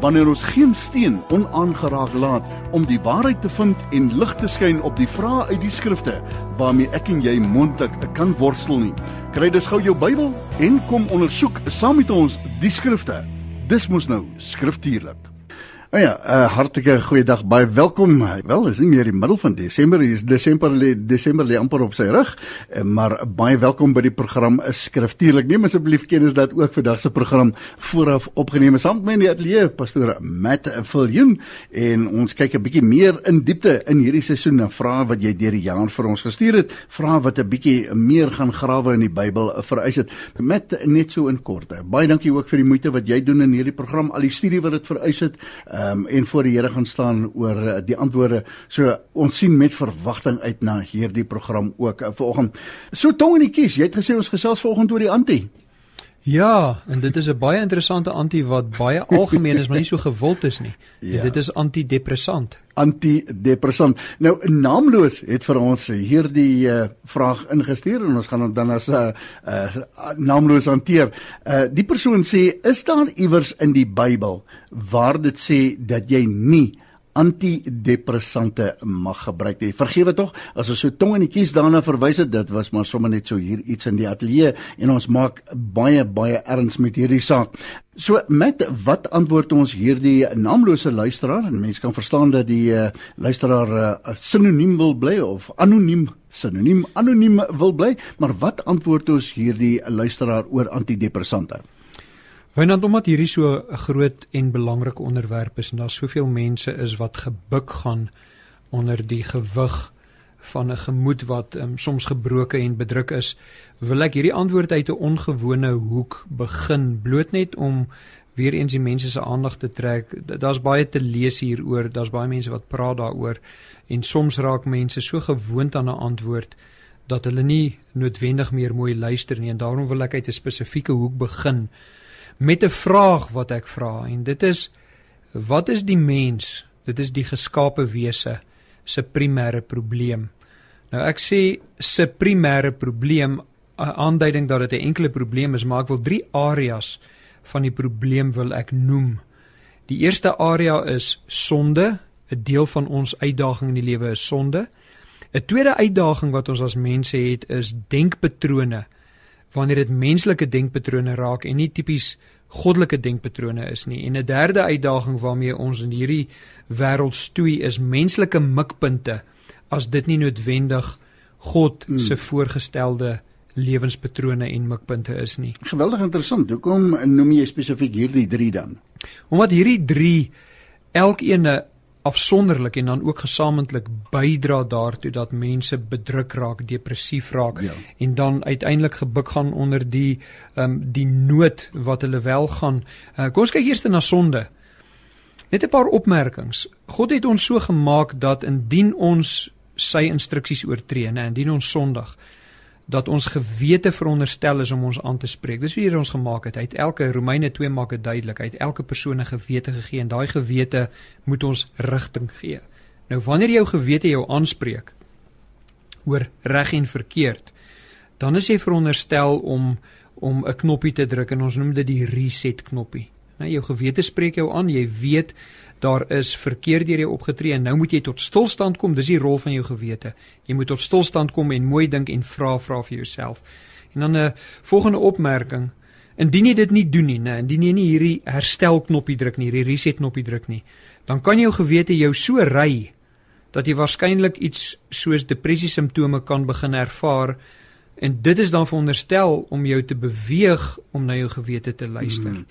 wanneer ons geen steen onaangeraak laat om die waarheid te vind en lig te skyn op die vrae uit die skrifte waarmee ek en jy mondelik kan worstel nie. Kry dus gou jou Bybel en kom ondersoek saam met ons die skrifte. Dis mos nou skriftuurlik. Oh ja, 'n uh, hartlike goeiedag. Baie welkom. Wel, is nie meer die middel van Desember, is Desember lê Desember lê amper op sy rug, eh, maar baie welkom by die program is skriftuurlik. Neem asseblief kennis dat ook vandag se program vooraf opgeneem is saam met my in die ateljee pastoor Matt Viljoen en ons kyk 'n bietjie meer in diepte in hierdie seisoen na vrae wat jy deur die jaar vir ons gestuur het, vrae wat 'n bietjie meer gaan grawe in die Bybel vereis het. Met net so in kort. Baie dankie ook vir die moeite wat jy doen in hierdie program, al die studie wat dit vereis het ehm um, en voor die Here gaan staan oor uh, die antwoorde. So ons sien met verwagting uit na hierdie program ook uh, vanoggend. So tong in die kies, jy het gesê ons gesels vanoggend oor die anti. Ja, en dit is 'n baie interessante anti wat baie algemeen is, maar nie so gewild is nie. Ja. Dit is antidepressant. Antidepressant. Nou naamloos het vir ons hierdie uh, vraag ingestuur en ons gaan dit dan as 'n uh, uh, naamloos hanteer. Uh, die persoon sê, "Is daar iewers in die Bybel waar dit sê dat jy nie antidepressante mag gebruik nie. Vergewe tog as ons so tong in die kies daarna verwys het, dit was maar sommer net so hier iets in die ateljee en ons maak baie baie erns met hierdie saak. So met wat antwoord ons hierdie naamlose luisteraar? En mense kan verstaan dat die uh, luisteraar uh, sinoniem wil bly of anoniem sinoniem anoniem wil bly, maar wat antwoord ons hierdie luisteraar oor antidepressante? Want omdat hierdie so 'n groot en belangrike onderwerp is en daar soveel mense is wat gebuk gaan onder die gewig van 'n gemoed wat um, soms gebroken en bedruk is, wil ek hierdie antwoord uit 'n ongewone hoek begin, bloot net om weer eens die mense se aandag te trek. Daar's baie te lees hieroor, daar's baie mense wat praat daaroor en soms raak mense so gewoond aan 'n antwoord dat hulle nie noodwendig meer mooi luister nie en daarom wil ek uit 'n spesifieke hoek begin met 'n vraag wat ek vra en dit is wat is die mens? Dit is die geskape wese se primêre probleem. Nou ek sê se primêre probleem aanduiding dat dit 'n enkele probleem is, maar ek wil drie areas van die probleem wil ek noem. Die eerste area is sonde, 'n deel van ons uitdaging in die lewe is sonde. 'n Tweede uitdaging wat ons as mense het is denkpatrone wanneer dit menslike denkpatrone raak en nie tipies goddelike denkpatrone is nie. En 'n derde uitdaging waarmee ons in hierdie wêreld stoei is menslike mikpunte as dit nie noodwendig God hmm. se voorgestelde lewenspatrone en mikpunte is nie. Geweldig interessant. Hoekom noem jy spesifiek hierdie 3 dan? Omdat hierdie 3 elkeen 'n afsonderlik en dan ook gesamentlik bydra daartoe dat mense bedruk raak, depressief raak ja. en dan uiteindelik gebuk gaan onder die ehm um, die nood wat hulle wel gaan. Uh, kom ons kyk eers na sonde. Net 'n paar opmerkings. God het ons so gemaak dat indien ons sy instruksies oortree, nê, indien ons sondig, dat ons gewete veronderstel is om ons aan te spreek. Dis hoe hier ons gemaak het. Hy het elke Romeine 2 maak dit duidelik. Hy het elke persoon 'n gewete gegee en daai gewete moet ons rigting gee. Nou wanneer jou gewete jou aanspreek oor reg en verkeerd, dan is jy veronderstel om om 'n knoppie te druk en ons noem dit die reset knoppie. Nou jou gewete spreek jou aan, jy weet daar is verkeerd deur jou opgetree en nou moet jy tot stilstand kom. Dis die rol van jou gewete. Jy moet tot stilstand kom en mooi dink en vra vra vir jouself. En dan 'n volgende opmerking. Indien jy dit nie doen nie, nee, indien jy nie hierdie herstel knoppie druk nie, hierdie reset knoppie druk nie, dan kan jou gewete jou so ry dat jy waarskynlik iets soos depressie simptome kan begin ervaar En dit is dan veronderstel om jou te beweeg om na jou gewete te luister. Hmm.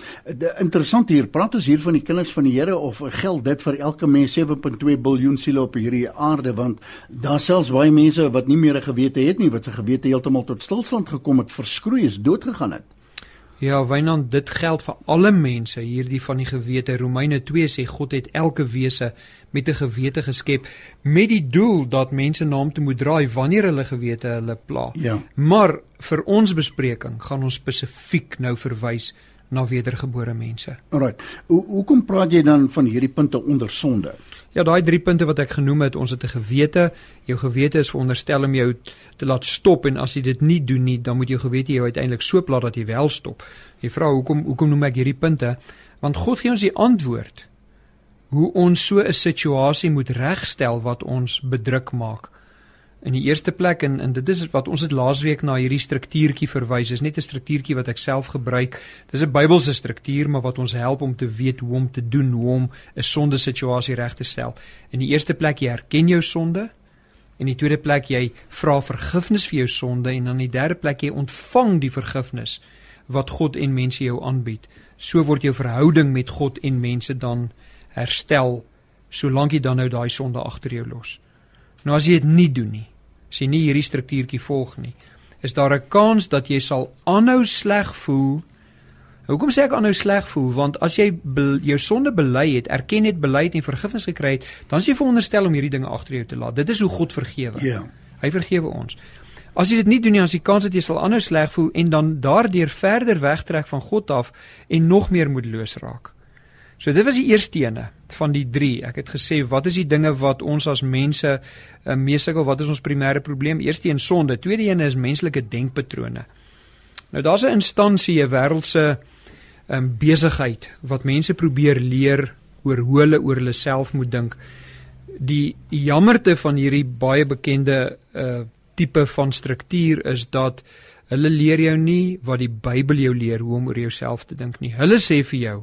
Interessant hier, praat ons hier van die kinders van die Here of geld dit vir elke mens 7.2 miljard siele op hierdie aarde want daar selfs baie mense wat nie meer 'n gewete het nie, wat se gewete heeltemal tot stilstand gekom het, verskroei is, dood gegaan het. Ja, Wynand, dit geld vir alle mense, hierdie van die gewete. Romeine 2 sê God het elke wese met 'n gewete geskep met die doel dat mense na hom toe moet draai wanneer hulle gewete hulle pla. Ja. Maar vir ons bespreking gaan ons spesifiek nou verwys na wedergebore mense. Alraai. Hoe hoekom praat jy dan van hierdie punte onder sonde? Ja, daai drie punte wat ek genoem het, ons het 'n gewete. Jou gewete is veronderstel om jou te laat stop en as jy dit nie doen nie, dan moet jou gewete jou uiteindelik so plat dat jy wel stop. Jy vra hoekom hoekom noem ek hierdie punte? Want God gee ons die antwoord hoe ons so 'n situasie moet regstel wat ons bedruk maak. In die eerste plek en en dit is wat ons het laasweek na hierdie struktuurtjie verwys. Is net 'n struktuurtjie wat ek self gebruik. Dis 'n Bybelse struktuur, maar wat ons help om te weet hoe om te doen, hoe om 'n sonde situasie reg te stel. In die eerste plek jy erken jou sonde. In die tweede plek jy vra vergifnis vir jou sonde en dan in die derde plek jy ontvang die vergifnis wat God en mense jou aanbied. So word jou verhouding met God en mense dan herstel solank jy dan nou daai sonde agter jou los. Nou as jy dit nie doen nie, as jy nie hierdie struktuurtjie volg nie, is daar 'n kans dat jy sal aanhou sleg voel. Hoekom sê ek aanhou sleg voel? Want as jy jou sonde bely het, erken het, bely het en vergifnis gekry het, dan is jy veronderstel om hierdie dinge agter jou te laat. Dit is hoe God vergewe. Ja. Hy vergewe ons. As jy dit nie doen nie, is die kans dat jy sal aanhou sleg voel en dan daardeur verder wegtrek van God af en nog meer moedeloos raak. So dit was die eerste ene van die 3. Ek het gesê wat is die dinge wat ons as mense uh, mee sukkel? Wat is ons primêre probleem? Eerste een sonde, tweede een is menslike denkpatrone. Nou daar's 'n instansie, 'n wêreldse um, besigheid wat mense probeer leer oor hoe hulle oor hulle self moet dink. Die jammerte van hierdie baie bekende uh tipe van struktuur is dat hulle leer jou nie wat die Bybel jou leer hoe om oor jouself te dink nie. Hulle sê vir jou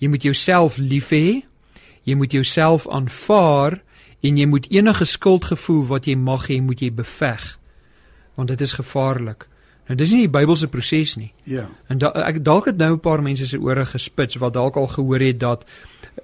Jy moet jouself lief hê. Jy moet jouself aanvaar en jy moet enige skuldgevoel wat jy mag hê, moet jy beveg. Want dit is gevaarlik. Nou dis nie die Bybelse proses nie. Ja. En da, ek dalk het nou 'n paar mense se ore gespits wat dalk al gehoor het dat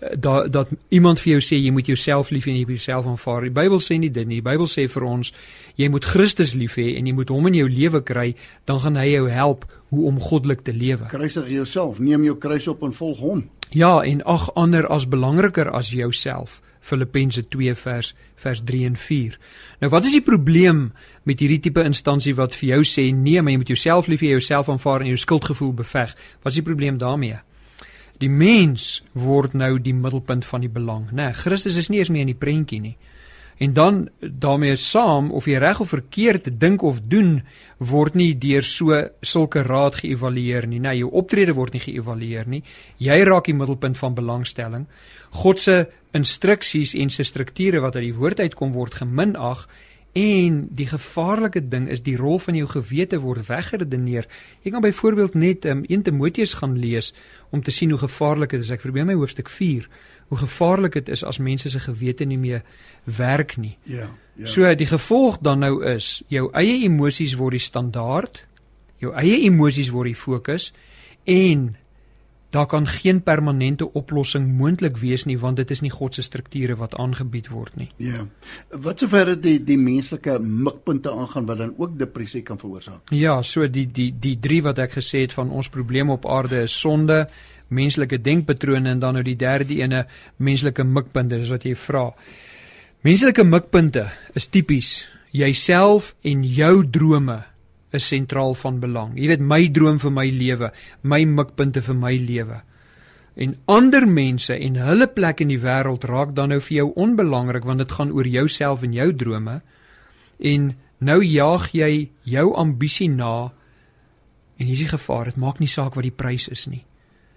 eh, dat dat iemand vir jou sê jy moet jouself lief hê en jy moet jouself aanvaar. Die Bybel sê nie dit nie. Die Bybel sê vir ons jy moet Christus lief hê en jy moet hom in jou lewe kry, dan gaan hy jou help hoe om goddelik te lewe. Kruisig jouself, neem jou kruis op en volg hom. Ja, en ag ander as belangriker as jouself. Filippense 2 vers vers 3 en 4. Nou wat is die probleem met hierdie tipe instansie wat vir jou sê nee, maar jy moet jouself lief hê, jouself aanvaar en jou skuldgevoel beveg? Wat is die probleem daarmee? Die mens word nou die middelpunt van die belang, né? Nee, Christus is nie eens meer in die prentjie nie. En dan daarmee saam of jy reg of verkeerd dink of doen word nie deur so sulke raad geëvalueer nie. Nee, jou optrede word nie geëvalueer nie. Jy raak die middelpunt van belangstelling. God se instruksies en sy strukture wat uit die woord uitkom word geminag en die gevaarlike ding is die rol van jou gewete word weggeredeneer. Jy kan byvoorbeeld net um, 1 Timoteus gaan lees om te sien hoe gevaarlik dit is. Ek probeer my hoofstuk 4 hoe gevaarlik dit is as mense se gewete nie meer werk nie. Ja. Ja. So die gevolg dan nou is jou eie emosies word die standaard, jou eie emosies word die fokus en daar kan geen permanente oplossing moontlik wees nie want dit is nie God se strukture wat aangebied word nie. Ja. Wat sover die die menslike mikpunte aangaan wat dan ook depressie kan veroorsaak. Ja, so die die die drie wat ek gesê het van ons probleme op aarde is sonde, menslike denkpatrone en dan nou die derde ene menslike mikpunte is wat jy vra. Menslike mikpunte is tipies jouself en jou drome is sentraal van belang. Jy weet my droom vir my lewe, my mikpunte vir my lewe. En ander mense en hulle plek in die wêreld raak dan nou vir jou onbelangrik want dit gaan oor jouself en jou drome. En nou jaag jy jou ambisie na en hier is die gevaar, dit maak nie saak wat die prys is nie.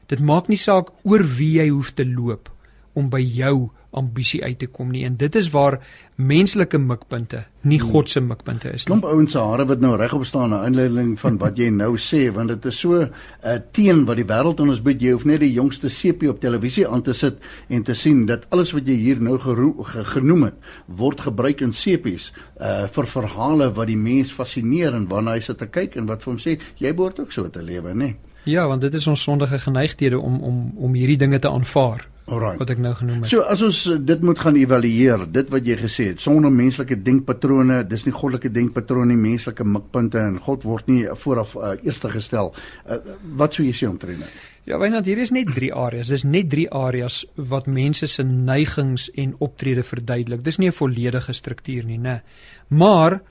Dit maak nie saak oor wie jy hoef te loop om by jou ambisie uit te kom nie en dit is waar menslike mikpunte nie hmm. God se mikpunte is nie. Klomp ouens se hare wat nou regop staan na aanleiding van wat jy nou sê want dit is so 'n uh, teen wat die wêreld aan ons bied jy hoef net die jongste sepie op televisie aan te sit en te sien dat alles wat jy hier nou genoem het word gebruik in sepies uh, vir verhale wat die mens fascineer en waarna hy sit te kyk en wat vir hom sê jy behoort ook so te lewe nê. Ja, want dit is ons sondige geneigthede om om om hierdie dinge te aanvaar Alright. wat ek nou genoem het. So as ons uh, dit moet gaan evalueer, dit wat jy gesê het, sonder menslike denkpatrone, dis nie goddelike denkpatrone nie, menslike mikpunte en God word nie vooraf uh, eerste gestel. Uh, wat sou jy sê omtrent dit? Ja, want hier is net drie areas. Dis net drie areas wat mense se neigings en optrede verduidelik. Dis nie 'n volledige struktuur nie, né? Maar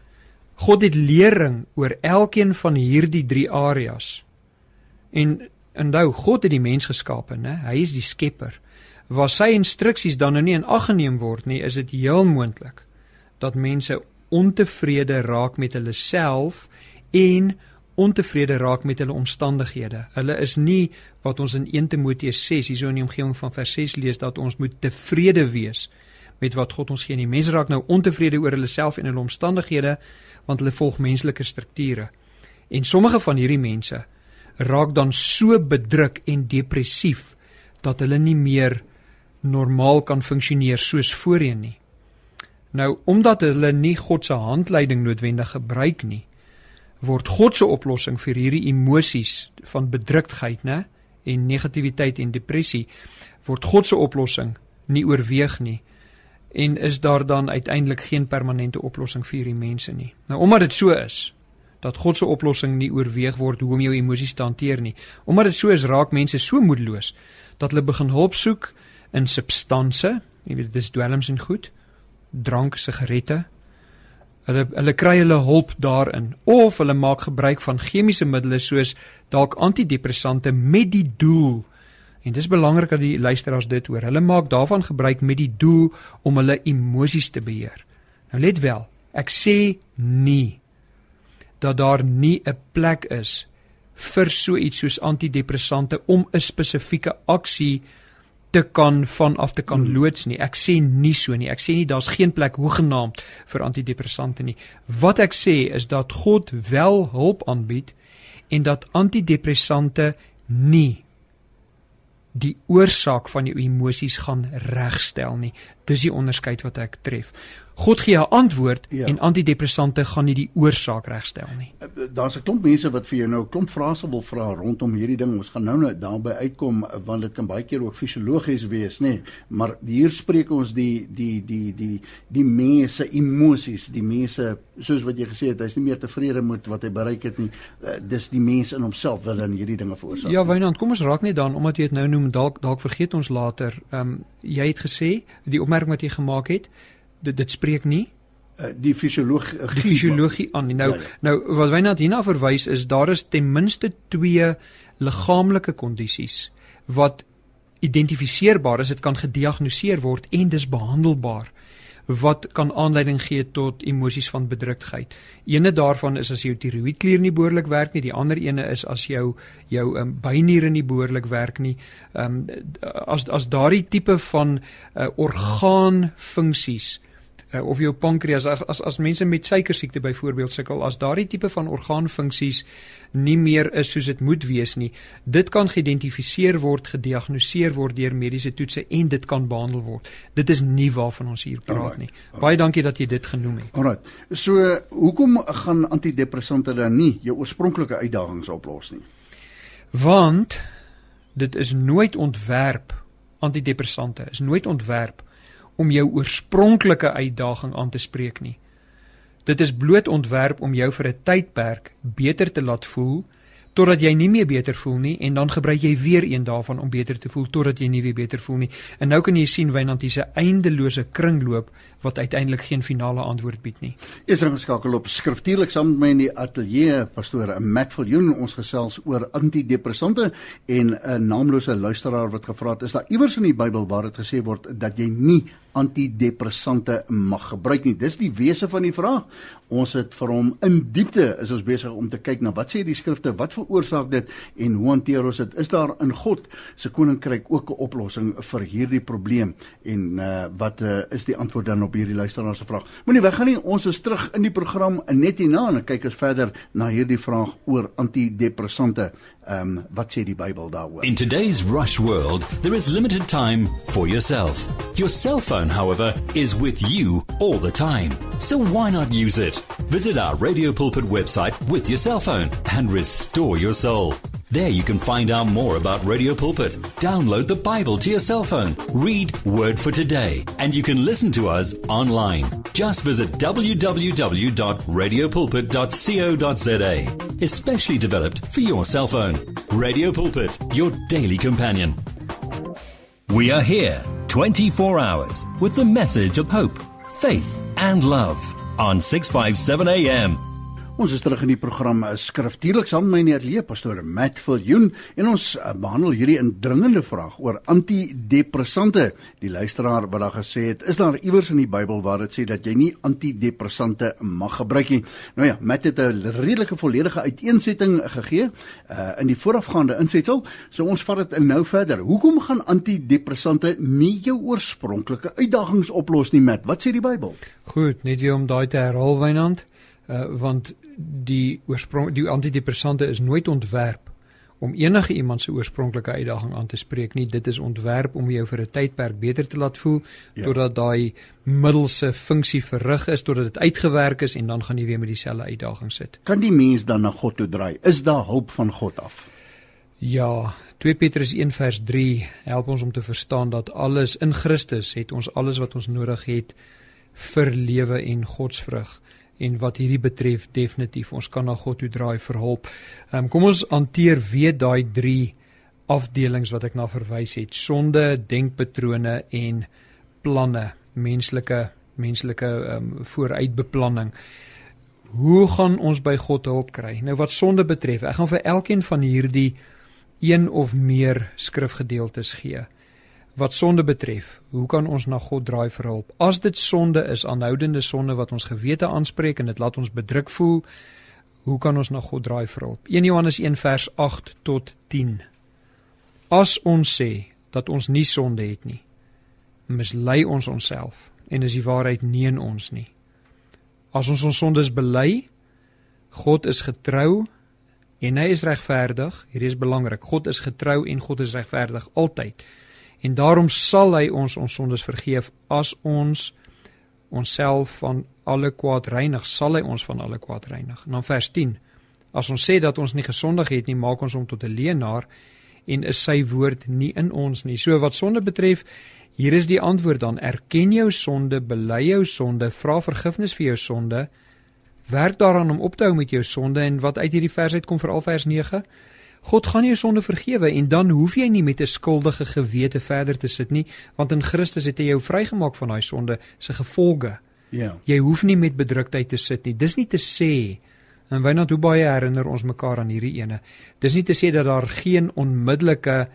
God het lering oor elkeen van hierdie drie areas. En onthou, God het die mens geskape, né? Hy is die skepper. Waar sy instruksies dan nou nie in ag geneem word nie, is dit heel moontlik dat mense ontevrede raak met hulle self en ontevrede raak met hulle omstandighede. Hulle is nie wat ons in 1 Timoteus 6 hierso in die omgewing van vers 6 lees dat ons moet tevrede wees met wat God ons gee nie. Mense raak nou ontevrede oor hulle self en hulle omstandighede want hulle volg menslike strukture. En sommige van hierdie mense raak dan so bedruk en depressief dat hulle nie meer normaal kan funksioneer soos voorheen nie. Nou omdat hulle nie God se handleiding noodwendig gebruik nie, word God se oplossing vir hierdie emosies van bedruktheid, né, en negativiteit en depressie word God se oplossing nie oorweeg nie en is daar dan uiteindelik geen permanente oplossing vir hierdie mense nie. Nou omdat dit so is dat God se oplossing nie oorweeg word hoe om jou emosies te hanteer nie. Omdat dit so is, raak mense so moedeloos dat hulle begin hulp soek in substansie, jy weet dis dwelms en goed, drank, sigarette, Hulle hulle kry hulle hulp daarin of hulle maak gebruik van chemiese middele soos dalk antidepressante met die doel en dis belangrik dat die luisteraars dit hoor. Hulle maak daarvan gebruik met die doel om hulle emosies te beheer. Nou let wel, ek sê nie dat daar nie 'n plek is vir so iets soos antidepressante om 'n spesifieke aksie te kan vanaf te kan hmm. loods nie. Ek sê nie so nie. Ek sê nie daar's geen plek hoegenaamd vir antidepressante nie. Wat ek sê is dat God wel hulp aanbied en dat antidepressante nie die oorsaak van jou emosies gaan regstel nie. Dis die onderskeid wat ek tref. God gee 'n antwoord ja. en antidepressante gaan nie die oorsaak regstel nie. Eh, eh, daar's 'n klomp mense wat vir jou nou klomp vrae wil vra rondom hierdie ding. Ons gaan nou net daarby uitkom want dit kan baie keer ook fisiologies wees, nê? Maar hier spreek ons die die die die die mense emosies, die mense soos wat jy gesê het, hy's nie meer tevrede met wat hy bereik het nie. Uh, dis die mens in homself wat dan hierdie dinge veroorsaak. Ja, Wynand, kom ons raak net dan omdat jy dit nou noem, dalk dalk vergeet ons later. Ehm um, jy het gesê die opmerking wat jy gemaak het dit dit spreek nie uh, die fisiologie die fisiologie aan. Nou ja, ja. nou wat wy net hierna verwys is daar is ten minste twee liggaamlike kondisies wat identifiseerbaar is, dit kan gediagnoseer word en dis behandelbaar wat kan aanleiding gee tot emosies van bedruktheid. Eene daarvan is as jou tiroïedklier nie behoorlik werk nie, die ander ene is as jou jou um, byniere nie behoorlik werk nie. Ehm um, as as daardie tipe van uh, orgaanfunksies uh, of jou pankreas as as, as mense met suikersiekte byvoorbeeld sukkel as daardie tipe van orgaanfunksies nie meer is soos dit moet wees nie dit kan geïdentifiseer word gediagnoseer word deur mediese toetse en dit kan behandel word dit is nie waarvan ons hier praat Alright. nie Alright. baie dankie dat jy dit genoem het Alright so hoekom gaan antidepressante dan nie jou oorspronklike uitdagings oplos nie want dit is nooit ontwerp antidepressante is nooit ontwerp om jou oorspronklike uitdaging aan te spreek nie. Dit is bloot ontwerp om jou vir 'n tydperk beter te laat voel totdat jy nie meer beter voel nie en dan gebruik jy weer een daarvan om beter te voel totdat jy nie weer beter voel nie. En nou kan jy sien Wynand hier's 'n eindelose kringloop wat uiteindelik geen finale antwoord bied nie. Is ingeskakel op skriftuurlik saam met my in die ateljee pastoor Matt Viljoen ons gesels oor antidepressante en 'n naamlose luisteraar wat gevra het is daar iewers in die Bybel waar dit gesê word dat jy nie antidepressante mag gebruik nie. Dis die wese van die vraag. Ons het vir hom in diepte is ons besig om te kyk na wat sê die skrifte, wat veroorsaak dit en hoe hanteer ons dit? Is daar in God se koninkryk ook 'n oplossing vir hierdie probleem? En uh wat uh, is die antwoord dan op hierdie luisteraar se vraag? Moenie weggaan nie. Ons is terug in die program net hierna en kyk ons verder na hierdie vraag oor antidepressante. Um wat sê die Bybel daaroor? In today's rush world, there is limited time for yourself. Your cell phone, however, is with you all the time. So why not use it? Visit our Radio Pulpit website with your cell phone and restore your soul. There you can find out more about Radio Pulpit, download the Bible to your cell phone, read Word for Today, and you can listen to us online. Just visit www.radiopulpit.co.za, especially developed for your cell phone. Radio Pulpit, your daily companion. We are here 24 hours with the message of hope, faith, and love on 657 AM. Ons is terug in die program eh, Skriftuurlik saam met my neerlee pastoor Matt Viljoen en ons uh, behandel hierdie indringende vraag oor antidepressante. Die luisteraar wat daar gesê het, is daar iewers in die Bybel waar dit sê dat jy nie antidepressante mag gebruik nie? Nou ja, Matt het 'n redelike volledige uiteensetting gegee uh, in die voorafgaande insetsel. So ons vat dit nou verder. Hoekom gaan antidepressante nie jou oorspronklike uitdagings oplos nie, Matt? Wat sê die Bybel? Goed, net om daai te herhaal, Wynand. Uh, want die oorsprong die antidepressante is nooit ontwerp om enige iemand se oorspronklike uitdaging aan te spreek nie. Dit is ontwerp om jou vir 'n tydperk beter te laat voel ja. totdat daai middelse funksie verrig is totdat dit uitgewerk is en dan gaan jy weer met dieselfde uitdaging sit. Kan die mens dan na God toe draai? Is daar hulp van God af? Ja 2 Petrus 1 vers 3 help ons om te verstaan dat alles in Christus het ons alles wat ons nodig het vir lewe en godsvrug en wat hierdie betref definitief ons kan na God toe draai vir hulp. Ehm um, kom ons hanteer weer daai 3 afdelings wat ek na verwys het: sonde, denkpatrone en planne, menslike menslike ehm um, vooruitbeplanning. Hoe gaan ons by God hulp kry? Nou wat sonde betref, ek gaan vir elkeen van hierdie een of meer skrifgedeeltes gee wat sonde betref, hoe kan ons na God draai vir hulp? As dit sonde is, aanhoudende sonde wat ons gewete aanspreek en dit laat ons bedruk voel, hoe kan ons na God draai vir hulp? 1 Johannes 1 vers 8 tot 10. As ons sê dat ons nie sonde het nie, mislei ons onsself en is die waarheid nie in ons nie. As ons ons sondes bely, God is getrou en hy is regverdig. Hierdie is belangrik. God is getrou en God is regverdig altyd en daarom sal hy ons ons sondes vergeef as ons onsself van alle kwaad reinig sal hy ons van alle kwaad reinig. En dan vers 10 as ons sê dat ons nie gesondig het nie maak ons hom tot 'n leienaar en is sy woord nie in ons nie. So wat sonde betref hier is die antwoord dan. Erken jou sonde bely jou sonde vra vergifnis vir jou sonde werk daaraan om op te hou met jou sonde en wat uit hierdie vers uit kom veral vers 9 God gaan jou sonde vergewe en dan hoef jy nie met 'n skuldige gewete verder te sit nie, want in Christus het hy jou vrygemaak van daai sonde se gevolge. Ja. Jy hoef nie met bedruktheid te sit nie. Dis nie te sê en wynand hoe baie herinner ons mekaar aan hierdie ene. Dis nie te sê dat daar geen onmiddellike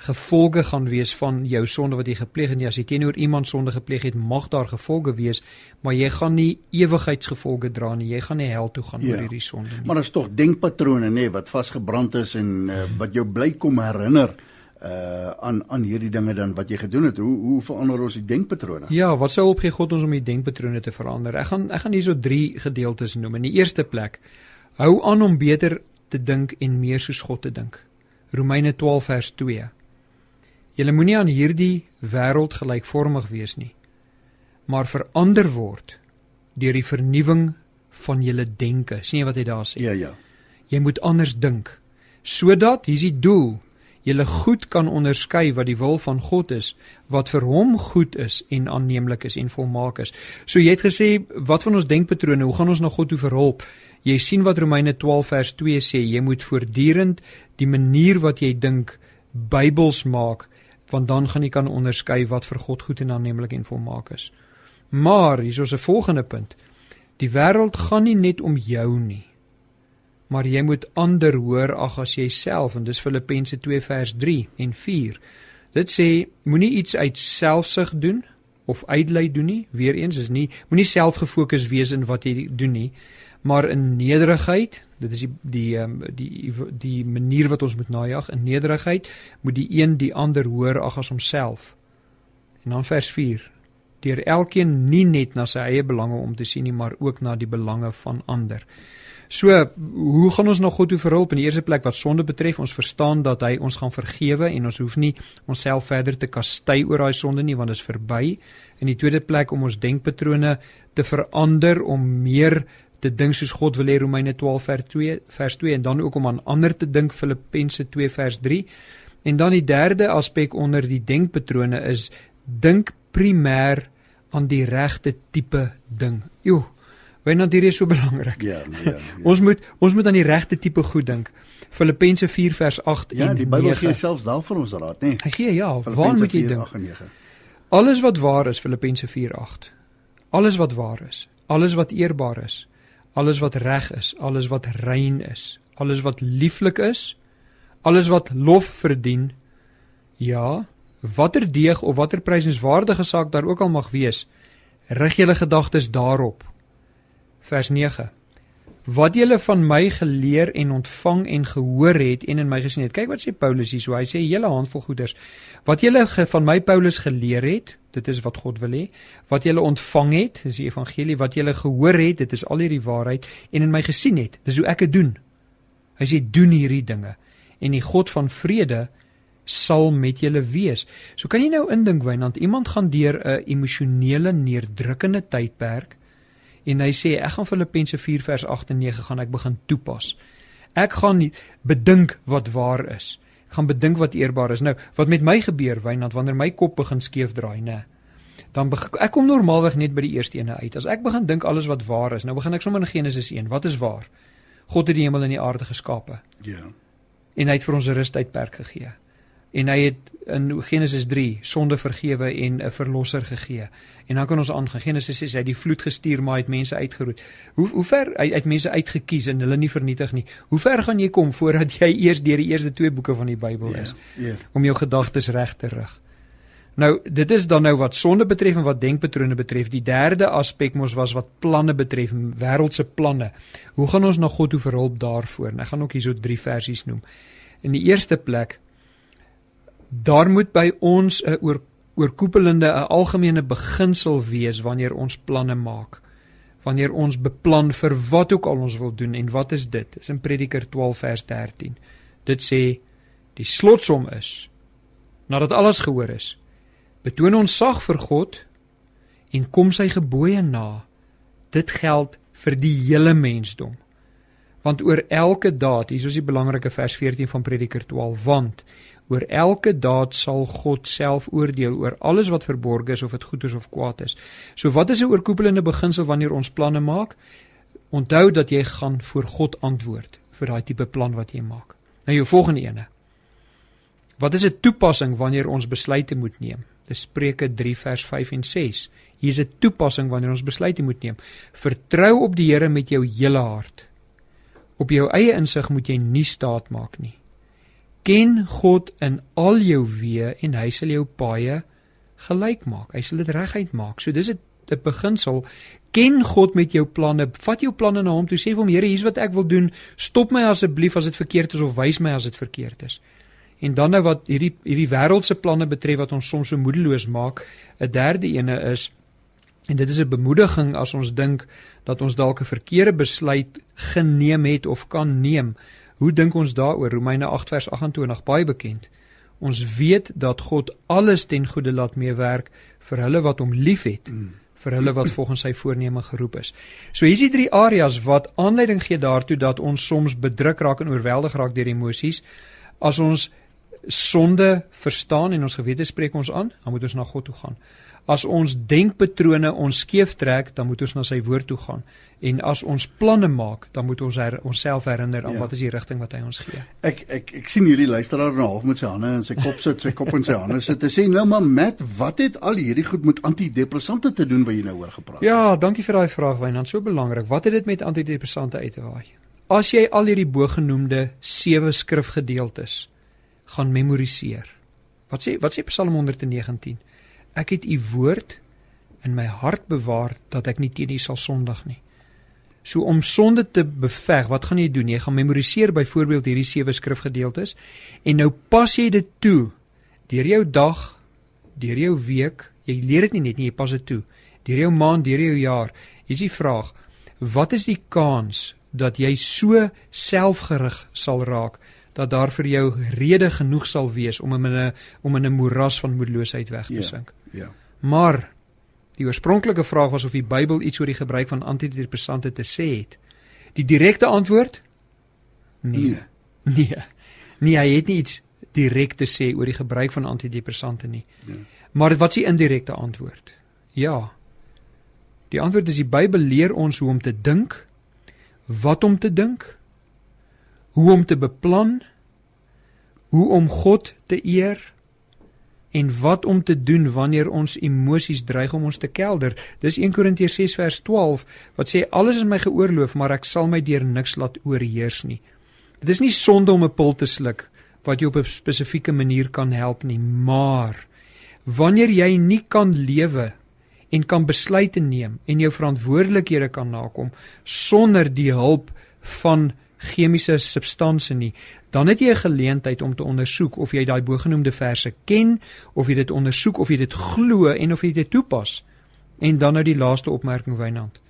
gevolge gaan wees van jou sonde wat jy gepleeg het. As jy teenoor iemand sonde gepleeg het, mag daar gevolge wees, maar jy gaan nie ewigheidsgevolge dra nie. Jy gaan nie hel toe gaan ja. oor hierdie sonde nie. Maar daar's tog denkpatrone nê wat vasgebrand is en uh, wat jou bly kom herinner uh aan aan hierdie dinge dan wat jy gedoen het. Hoe hoe verander ons die denkpatrone? Ja, wat sou opgee God ons om die denkpatrone te verander? Ek gaan ek gaan hierso 3 gedeeltes noem. In die eerste plek, hou aan om beter te dink en meer soos God te dink. Romeine 12 vers 2. Julle moenie aan hierdie wêreld gelykvormig wees nie, maar verander word deur die vernuwing van julle denke. sien jy wat hy daar sê? Ja, ja. Jy moet anders dink sodat hier's die doel julle goed kan onderskei wat die wil van God is, wat vir hom goed is en aanneemlik is en volmaak is. So jy het gesê, wat van ons denkpatrone, hoe gaan ons na God toe verhulp? Jy sien wat Romeine 12 vers 2 sê, jy moet voortdurend die manier wat jy dink Bybels maak want dan gaan jy kan onderskei wat vir God goed en aanneemlik en volmaak is. Maar hier is 'n volgende punt. Die wêreld gaan nie net om jou nie. Maar jy moet ander hoor ag as jouself en dis Filippense 2 vers 3 en 4. Dit sê moenie iets uit selfsug doen of uitlei doen nie. Weereens is nie moenie selfgefokus wees in wat jy doen nie, maar in nederigheid, dit is die die um, die die manier wat ons moet najag in nederigheid moet die een die ander hoor ag as homself. En dan vers 4 deur elkeen nie net na sy eie belange om te sien nie maar ook na die belange van ander. So, hoe gaan ons na God toe verhulp in die eerste plek wat sonde betref? Ons verstaan dat hy ons gaan vergewe en ons hoef nie onsself verder te kastei oor daai sonde nie want dit is verby. In die tweede plek om ons denkpatrone te verander om meer te dink soos God wil hê Romeine 12 vers 2 vers 2 en dan ook om aan ander te dink Filippense 2 vers 3. En dan die derde aspek onder die denkpatrone is dink primêr aan die regte tipe ding. Jo, want dit is so belangrik. Ja, nee, ja, ja. Ons moet ons moet aan die regte tipe goed dink. Filippense 4 vers 8 Ja, en die Bybel 9. gee selfs daar vir ons raad, nê? Hy gee ja, waar moet jy 4, dink? 8 en 9. Alles wat waar is Filippense 4:8. Alles wat waar is, alles wat eerbaar is, alles wat reg is, alles wat rein is, alles wat lieflik is, alles wat lof verdien. Ja, watter deeg of watter prysenswaardige saak daar ook al mag wees, rig julle gedagtes daarop. Vers 9. Wat julle van my geleer en ontvang en gehoor het en in my gesien het. Kyk wat sê Paulus hier. So hy sê hele handvol goeders. Wat julle van my Paulus geleer het, dit is wat God wil hê. Wat julle ontvang het, dis die evangelie. Wat julle gehoor het, dit is al hierdie waarheid en in my gesien het. Dis hoe ek dit doen. Hy sê doen hierdie dinge en die God van vrede sal met julle wees. So kan jy nou indink Wynand, iemand gaan deur 'n emosionele neerdrukkende tydperk en hy sê ek gaan Filippense 4 vers 8 en 9 gaan ek begin toepas. Ek gaan bedink wat waar is. Ek gaan bedink wat eerbaar is. Nou, wat met my gebeur Wynand wanneer my kop begin skeef draai, nê? Dan ek kom normaalweg net by die eerste ene uit. As ek begin dink alles wat waar is, nou begin ek sommer in Genesis 1. Wat is waar? God het die hemel en die aarde geskape Ja. en hy het vir ons 'n rustydperk gegee. En hy het in Genesis 3 sonde vergewe en 'n verlosser gegee. En dan kan ons aangaan. Genesis sê hy het die vloed gestuur maar hy het mense uitgeroei. Hoe hoe ver hy het mense uitgekies en hulle nie vernietig nie. Hoe ver gaan jy kom voordat jy eers deur die eerste twee boeke van die Bybel is Ja. om jou gedagtes reg te rig? Nou, dit is dan nou wat sonde betref en wat denkpatrone betref. Die derde aspek mos was wat planne betref, wêreldse planne. Hoe gaan ons na God toe vir hulp daarvoor? En ek gaan ook hierso drie versies noem. In die eerste plek daar moet by ons 'n oor, oorkoepelende 'n algemene beginsel wees wanneer ons planne maak. Wanneer ons beplan vir wat ook al ons wil doen en wat is dit? Dis in Prediker 12 vers 13. Dit sê die slotsom is nadat alles gehoor is, betoon ons sag vir God en kom sy gebooie na. Dit geld vir die hele mensdom. Want oor elke daad, hier is die belangrike vers 14 van Prediker 12, want oor elke daad sal God self oordeel oor alles wat verborge is of dit goed is of kwaad is. So wat is 'n oorkoepelende beginsel wanneer ons planne maak? Onthou dat jy gaan voor God antwoord vir daai tipe plan wat jy maak. Nou jou volgende ene. Wat is 'n toepassing wanneer ons besluite moet neem? Dis Spreuke 3 vers 5 en 6. Hier is 'n toepassing wanneer ons besluite moet neem. Vertrou op die Here met jou hele hart. Op jou eie insig moet jy nie staat maak nie. Ken God in al jou weë en hy sal jou paaie gelyk maak. Hy sal dit reguit maak. So dis 'n 'n beginsel. Ken God met jou planne. Vat jou planne na hom toe. Sê vir hom, Here, hier's wat ek wil doen. Stop my asseblief as dit verkeerd is of wys my as dit verkeerd is. En dan nou wat hierdie hierdie wêreldse planne betref wat ons soms so moedeloos maak, 'n derde ene is en dit is 'n bemoediging as ons dink dat ons dalk 'n verkeerde besluit geneem het of kan neem. Hoe dink ons daaroor? Romeine 8 vers 28 baie bekend. Ons weet dat God alles ten goeie laat meewerk vir hulle wat hom liefhet, vir hulle wat volgens sy voorneme geroep is. So hier's die drie areas wat aanleiding gee daartoe dat ons soms bedruk raak en oorweldig raak deur emosies. As ons sonde verstaan en ons gewete spreek ons aan, dan moet ons na God toe gaan. As ons denkpatrone ons skeef trek, dan moet ons na sy woord toe gaan. En as ons planne maak, dan moet ons her, onsself herinner aan Ja. wat is die rigting wat hy ons gee. Ek ek ek sien hierdie luisteraar nou half met sy hande in sy kop sit, sy kop in sy hande sit. Hy sê nou maar Matt, wat het al hierdie goed met antidepressante te doen wat jy nou oor gepraat? Ja, dankie vir daai vraag Wynand, so belangrik. Wat het dit met antidepressante uit te waai? As jy al hierdie bogenoemde sewe skrifgedeeltes gaan memoriseer. Wat sê wat sê Psalm 119? Ek het u woord in my hart bewaar dat ek nie teen u sal sondig nie. So om sonde te beveg, wat gaan jy doen? Jy gaan memoriseer byvoorbeeld hierdie sewe skrifgedeeltes en nou pas jy dit toe deur jou dag, deur jou week. Jy leer dit nie net nie, jy pas dit toe. Deur jou maand, deur jou jaar. Hier is die vraag: Wat is die kans dat jy so selfgerig sal raak dat daar vir jou rede genoeg sal wees om in 'n om in 'n moeras van moedeloosheid weg te Ja. sink? Ja. Maar Die oorspronklike vraag was of die Bybel iets oor die gebruik van antidepressante te sê het. Die direkte antwoord? Nee. Nee. Nee, nee hy het nie iets direk te sê oor die gebruik van antidepressante nie. Ja. Maar wat is die indirekte antwoord? Ja. Die antwoord is die Bybel leer ons hoe om te dink, wat om te dink, hoe om te beplan, hoe om God te eer en wat om te doen wanneer ons emosies dreig om ons te kelder. Dis 1 Korintiërs 6 vers 12 wat sê alles is my geoorloof, maar ek sal my deur niks laat oorheers nie. Dit is nie sonde om 'n pil te sluk wat jou op 'n spesifieke manier kan help nie, maar wanneer jy nie kan lewe en kan besluite neem en jou verantwoordelikhede kan nakom sonder die hulp van chemiese substansie nie, dan het jy 'n geleentheid om te ondersoek of jy daai bogenoemde verse ken, of jy dit ondersoek of jy dit glo en of jy dit toepas. En dan nou die laaste opmerking Wynand.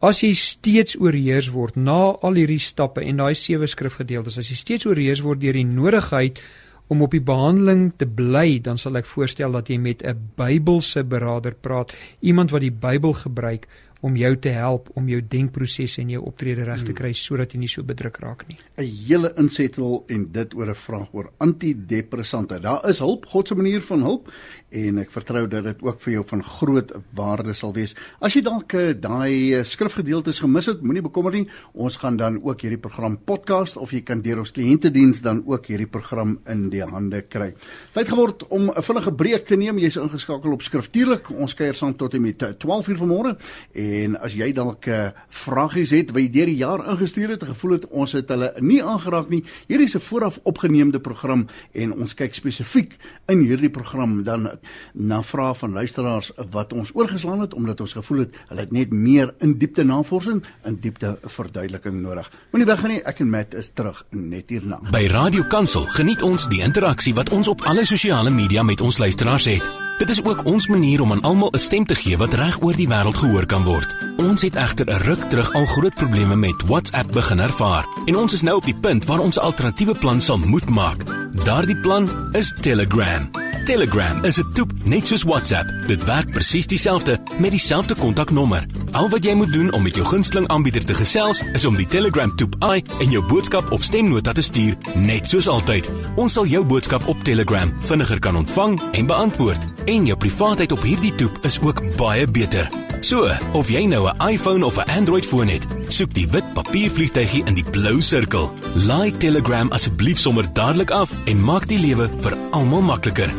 As jy steeds oorheers word na al hierdie stappe en daai sewe skrifgedeeltes, as jy steeds oorheers word deur die nodigheid om op die behandeling te bly, dan sal ek voorstel dat jy met 'n Bybelse beraader praat, iemand wat die Bybel gebruik om jou te help om jou denkproses en jou optrede reg te hmm. kry sodat jy nie so bedruk raak nie. 'n Hele insetsel en dit oor 'n vraag oor antidepressante. Daar is hulp, God se manier van hulp en ek vertrou dat dit ook vir jou van groot waarde sal wees. As jy dalk eh, daai eh, skrifgedeeltes gemis het, moenie bekommer nie. Ons gaan dan ook hierdie program podcast of jy kan deur ons kliëntediens dan ook hierdie program in die hande kry. Tyd geword om 'n vinnige breek te neem. Jy's ingeskakel op skriftuurlik. Ons kuier saam tot en met 12:00 eh, vanmôre en as jy dalk uh, vragies het wat jy deur die jaar ingestuur het, gevoel het ons het hulle nie aangeraak nie. Hierdie is 'n vooraf opgeneemde program en ons kyk spesifiek in hierdie program dan na vrae van luisteraars wat ons oorgeslaan het omdat ons gevoel het hulle het net meer in diepte navorsing en diepte verduideliking nodig. Moenie weggaan nie, ek en Matt is terug net hierna. By Radio Kansel geniet ons die interaksie wat ons op alle sosiale media met ons luisteraars het. Dit is ook ons manier om aan almal 'n stem te gee wat reg oor die wêreld gehoor kan word. Ons het egter 'n ruk terug al groot probleme met WhatsApp begin ervaar en ons is nou op die punt waar ons 'n alternatiewe plan sal moet maak. Daardie plan is Telegram. Telegram is 'n toep net soos WhatsApp. Dit werk presies dieselfde met dieselfde kontaknommer. Al wat jy moet doen om met jou gunsteling aanbieder te gesels, is om die Telegram toep ai en jou boodskap of stemnota te stuur, net soos altyd. Ons sal jou boodskap op Telegram vinniger kan ontvang en beantwoord. En jou privaatheid op hierdie toep is ook baie beter. So, of jy nou 'n iPhone of 'n Android foon het, soek die wit papiervliegtuigie in die blou sirkel. Laai Telegram asseblief sommer dadelik af en maak die lewe vir almal makliker.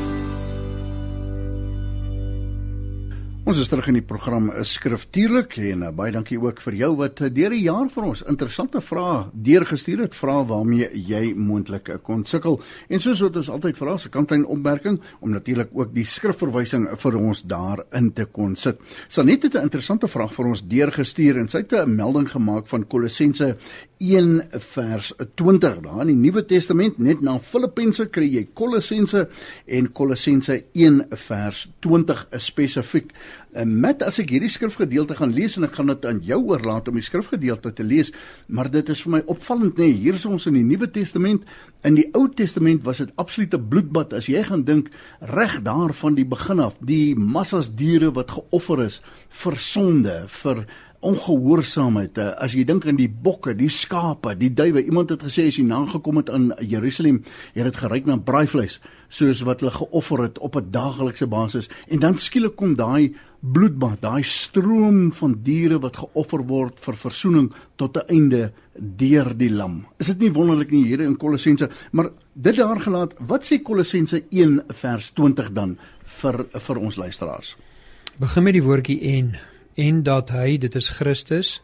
Ons is terug in die program Skriftuurlik en uh, baie dankie ook vir jou wat uh, deur die jaar vir ons interessante vrae deurgestuur het, vrae waarmee jy moontlik uh, kon sukkel. En soos wat ons altyd vra, se kantlyn opmerking om natuurlik ook die skrifverwysing vir ons daarin te kon sit. Sanet het 'n interessante vraag vir ons deurgestuur en sy het 'n melding gemaak van Kolossense 1 vers 20 daar in die Nuwe Testament net na Filippense kry jy Kolossense en Kolossense 1 vers 20 spesifiek En met as ek hierdie skrifgedeelte gaan lees en ek gaan dit aan jou oorlaat om die skrifgedeelte te lees, maar dit is vir my opvallend nê, nee, hier is ons in die Nuwe Testament, in die Ou Testament was dit absolute bloedbad as jy gaan dink reg daar van die begin af, die massas diere wat geoffer is vir sonde, vir ongehoorsaamheid. Eh, as jy dink aan die bokke, die skape, die duwe, iemand het gesê as jy nagekom het aan Jerusalem, jy het dit geruik na braaivleis, soos wat hulle geoffer het op 'n daaglikse basis. En dan skielik kom daai bloedbad, daai stroom van diere wat geoffer word vir verzoening tot 'n einde deur die lam. Is dit nie wonderlik nie hier in Kolossense, maar dit daar gelaat, wat sê Kolossense 1 vers 20 dan vir vir ons luisteraars? Begin met die woordjie en en dat hy dit is Christus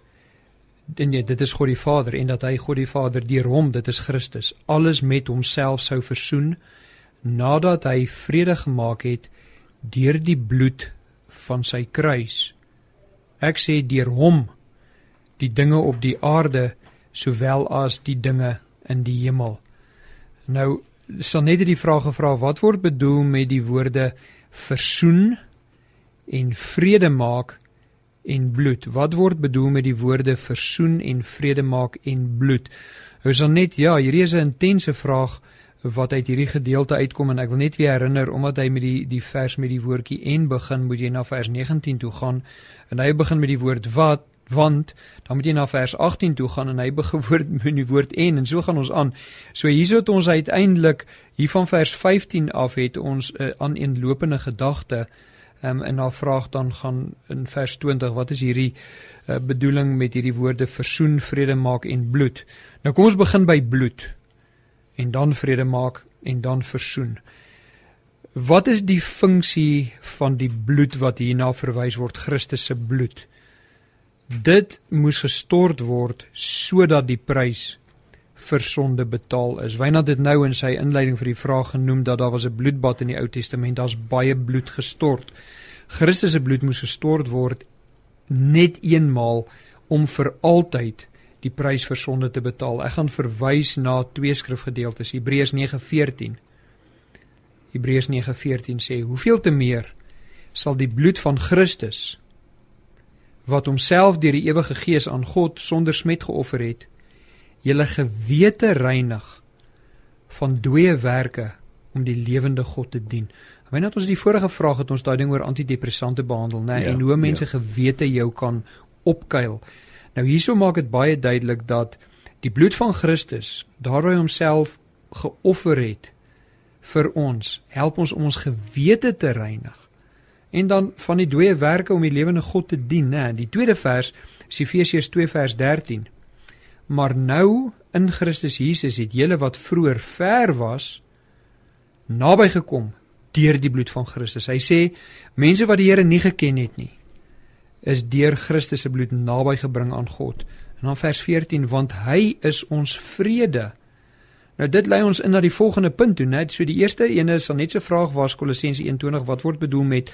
en nee, dit is God die Vader en dat hy God die Vader deur hom dit is Christus alles met homself sou versoen nadat hy vrede gemaak het deur die bloed van sy kruis ek sê deur hom die dinge op die aarde sowel as die dinge in die hemel nou sal net die vraag gevra wat word bedoel met die woorde versoen en vrede maak en bloed. Wat word bedoel met die woorde versoen en vrede maak en bloed? Ons dan net ja, hierdie is 'n intense vraag wat uit hierdie gedeelte uitkom en ek wil net weer herinner omdat hy met die die vers met die woordjie en begin moet jy na vers 19 toe gaan en hy begin met die woord wat want dan moet jy na vers 18 toe gaan en hy begin woord met die woord en en so gaan ons aan. So hierso het ons uiteindelik hier van vers 15 af het ons 'n uh, aan 'n lopende gedagte um, en na vraag dan gaan in vers 20 wat is hierdie uh, bedoeling met hierdie woorde versoen, vrede maak en bloed. Nou kom ons begin by bloed en dan vrede maak en dan versoen. Wat is die funksie van die bloed wat hierna verwys word Christus se bloed? Dit moes gestort word sodat die prys vir sonde betaal is. Wynand het nou in sy inleiding vir die vraag genoem dat daar was 'n bloedbad in die Ou Testament. Daar's baie bloed gestort. Christus se bloed moes gestort word net eenmaal om vir altyd die prys vir sonde te betaal. Ek gaan verwys na twee skrifgedeeltes, Hebreërs 9:14. Hebreërs 9:14 sê: "Hoeveel te meer sal die bloed van Christus wat homself deur die ewige Gees aan God sonder smet geoffer het, julle gewete reinig van dooie werke om die lewende God te dien." Wanneer ons die vorige vraag het ons daai ding oor antidepressante behandel, nê, nee, ja, en hoe mense ja. gewete jou kan opkuil. Nou hierso maak dit baie duidelik dat die bloed van Christus, daar hy homself geoffer het vir ons, help ons om ons gewete te reinig. En dan van die dooie werke om die lewende God te dien, né? Die tweede vers, Efesiërs 2 vers 13. Maar nou in Christus Jesus het julle wat vroeër ver was naby gekom deur die bloed van Christus. Hy sê mense wat die Here nie geken het nie, is deur Christus se bloed naby gebring aan God. En dan vers 14 want hy is ons vrede. Nou dit lei ons in na die volgende punt toe, net so die eerste ene is dan net so vraag was Kolossense 1:20 wat word bedoel met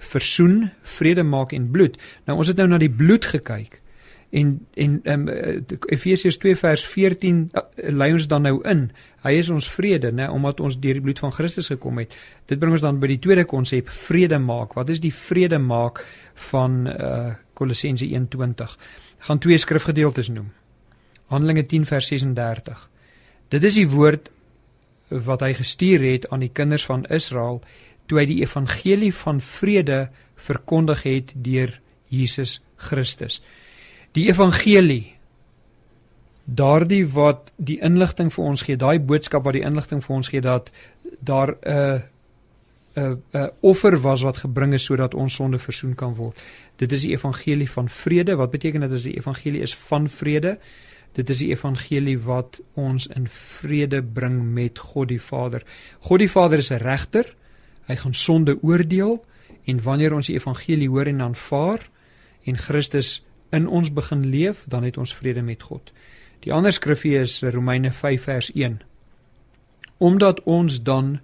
versoen, vrede maak en bloed. Nou ons het nou na die bloed gekyk. En en um, Efesiërs 2 vers 14 uh, lei ons dan nou in. Hy is ons vrede, né, omdat ons deur die bloed van Christus gekom het. Dit bring ons dan by die tweede konsep, vrede maak. Wat is die vrede maak van uh Kolossense 1:20. Ek gaan twee skrifgedeeltes noem. Handelinge 10 vers 36. Dit is die woord wat hy gestuur het aan die kinders van Israel toe hy die evangelie van vrede verkondig het deur Jesus Christus. Die evangelie daardie wat die inligting vir ons gee, daai boodskap wat die inligting vir ons gee dat daar 'n uh, 'n uh, 'n uh, offer was wat gebring is sodat ons sonde versoen kan word. Dit is die evangelie van vrede. Wat beteken dit as die evangelie is van vrede? Dit is die evangelie wat ons in vrede bring met God die Vader. God die Vader is 'n regter. Hy gaan sonde oordeel en wanneer ons die evangelie hoor en aanvaar en Christus in ons begin leef, dan het ons vrede met God. Die ander skrifgie is Romeine 5 vers 1. Omdat ons dan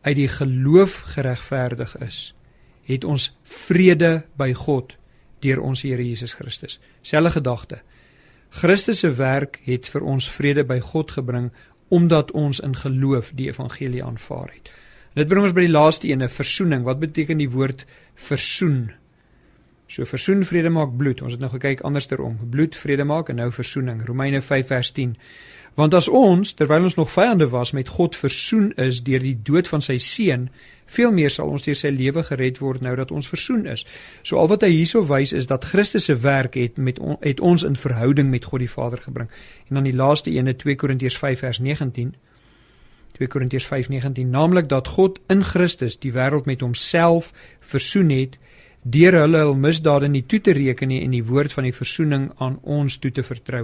uit die geloof geregverdig is, het ons vrede by God deur ons Here Jesus Christus. Selfe gedagte. Christus se werk het vir ons vrede by God gebring omdat ons in geloof die evangelie aanvaar het. Dit bring ons by die laaste ene, versoening. Wat beteken die woord versoen? So versoen vrede maak bloed. Ons het nou gekyk andersterom. Bloed vrede maak en nou versoening. Romeine 5 vers 10. Want as ons terwyl ons nog vyande was met God versoen is deur die dood van sy seun, veel meer sal ons deur sy lewe gered word nou dat ons versoen is. So al wat hy hierso wys is dat Christus se werk het met on, het ons in verhouding met God die Vader gebring. En dan die laaste ene 2 Korintiërs 5 vers 19. 2 Korintiërs 5:19 naamlik dat God in Christus die wêreld met homself versoen het deur hulle hul misdade nie toe te reken nie en die woord van die verzoening aan ons toe te vertrou.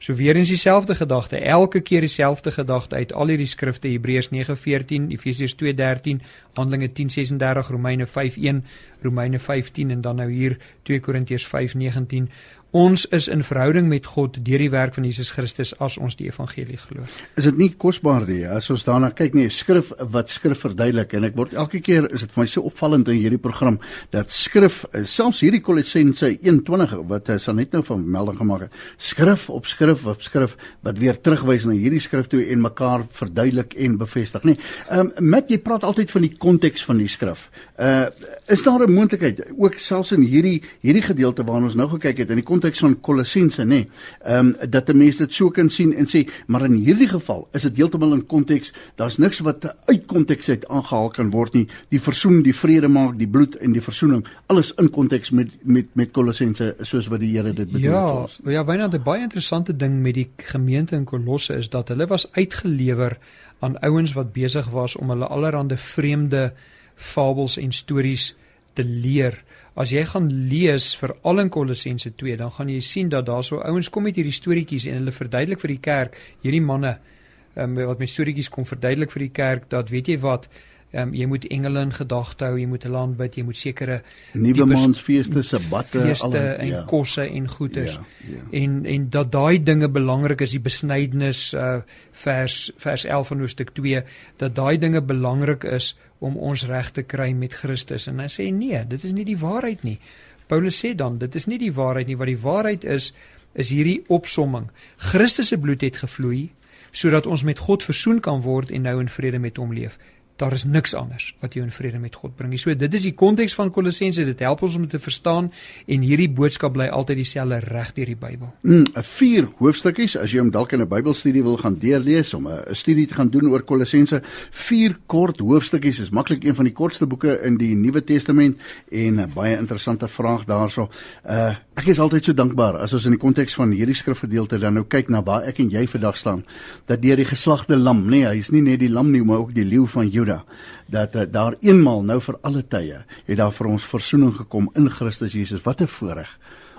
So weer eens dieselfde gedagte, elke keer dieselfde gedagte uit al hierdie skrifte Hebreërs 9:14, Efesiërs 2:13, Handelinge 10:36, Romeine 5:1, Romeine 5:10 en dan nou hier 2 Korintiërs 5:19 Ons is in verhouding met God deur die werk van Jesus Christus as ons die evangelie glo. Is dit nie kosbaar nie as ons daarna kyk nie, skrif wat skrif verduidelik en ek word elke keer is dit vir my so opvallend in hierdie program dat skrif selfs hierdie Kolossense 1:20 wat hy sal net nou van melding gemaak het, skrif op skrif op skrif wat weer terugwys na hierdie skrif toe en mekaar verduidelik en bevestig, nê. Ehm um, met jy praat altyd van die konteks van die skrif. Uh is daar 'n moontlikheid ook selfs in hierdie hierdie gedeelte waarna ons nou gekyk het in die konteks van Kolossense, nê. Nee, ehm um, dat 'n mens dit so kan sien en sê, maar in hierdie geval is dit heeltemal in konteks. Daar's niks wat uit konteks uit aangehaal kan word nie. Die versoening, die vrede maak, die bloed en die versoening, alles in konteks met met met Kolossense soos wat die Here dit bedoel het. Ja, ja, byna 'n baie interessante ding met die gemeente in Kolosse is dat hulle was uitgelewer aan ouens wat besig was om hulle allerlei vreemde fabels en stories te leer. As jy gaan lees vir al in Kolossense 2, dan gaan jy sien dat daar so ouens kom met hierdie storieetjies en hulle verduidelik vir die kerk, hierdie manne um, wat met storieetjies kom verduidelik vir die kerk dat weet jy wat, um, jy moet engele in gedagte hou, jy moet hulle aanbid, jy moet sekere nuwe maansfeeste, sabbate, al en ja. kosse en goeders. Ja, ja. En en dat daai dinge belangrik is, die besnydenis uh vers vers 11 van hoofstuk 2, dat daai dinge belangrik is om ons reg te kry met Christus en hy sê nee, dit is nie die waarheid nie. Paulus sê dan, dit is nie die waarheid nie, wat die waarheid is is hierdie opsomming. Christus se bloed het gevloei sodat ons met God versoen kan word en nou in vrede met hom leef daar is niks anders wat jou in vrede met God bring. So dit is die konteks van Kolossense. Dit help ons om te verstaan en hierdie boodskap bly altyd dieselfde reg deur die Bybel. Mm, vier hoofstukkies as jy hom dalk in 'n Bybelstudie wil gaan deurlees om 'n studie te gaan doen oor Kolossense. Vier kort hoofstukkies is maklik een van die kortste boeke in die Nuwe Testament en 'n baie interessante vraag daarso. Uh ek is altyd so dankbaar as ons in die konteks van hierdie skrifgedeelte dan nou kyk na waar ek en jy vandag staan dat deur die geslagte lam, nee, hy is nie net die lam nie, maar ook die leeu van Juda dat uh, daar eenmal nou vir alle tye het daar vir ons verzoening gekom in Christus Jesus. Wat 'n voorreg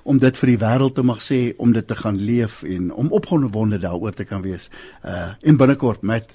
om dit vir die wêreld te mag sê, om dit te gaan leef en om opgewonde daaroor te kan wees. Uh en binnekort met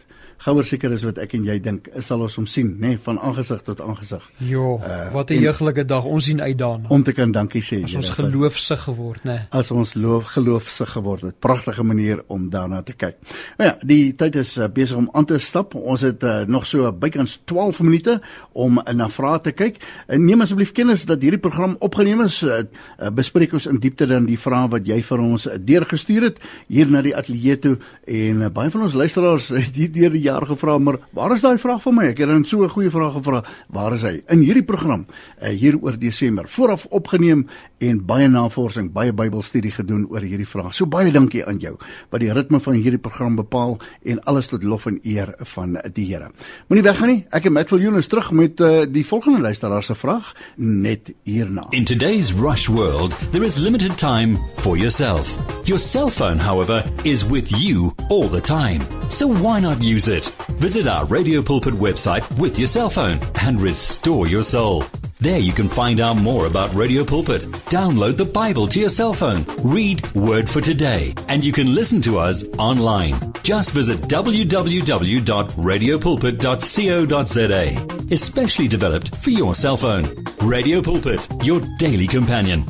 gouer seker is wat ek en jy dink, sal ons hom sien, nê, nee, van aangesig tot aangesig. Ja, uh, wat 'n heuglike dag. Ons sien uit daarna. Om te kan dankie sê. As ons geloofsig geword, nê. Nee. As ons loof geloofsig geword het. Pragtige manier om daarna te kyk. Nou ja, die tyd is uh, besig om aan te stap. Ons het uh, nog so bykans 12 minute om uh, na vrae te kyk. En neem asseblief kennis dat hierdie program opgeneem is. Uh, uh, bespreek ons in diepte dan die vrae wat jy vir ons uh, deurgestuur het hier na die ateljee toe en uh, baie van ons luisteraars het hier deur die jaar gevra, maar waar is daai vraag van my? Ek het dan so 'n goeie vraag gevra. Waar is hy? In hierdie program uh, hier oor Desember, vooraf opgeneem en baie navorsing, baie Bybelstudie gedoen oor hierdie vraag. So baie dankie aan jou wat die ritme van hierdie program bepaal en alles tot lof en eer van die Here. Moenie weggaan nie. Ek en Matt Viljoen is terug met uh, die volgende luisteraar se vraag net hierna. In today's rush world, there is limited time for yourself. Your cell phone, however, is with you all the time. So why not use it? Visit our Radio Pulpit website with your cell phone and restore your soul. There you can find out more about Radio Pulpit. Download the Bible to your cell phone, read Word for Today, and you can listen to us online. Just visit www.radiopulpit.co.za. Especially developed for your cell phone. Radio Pulpit, your daily companion.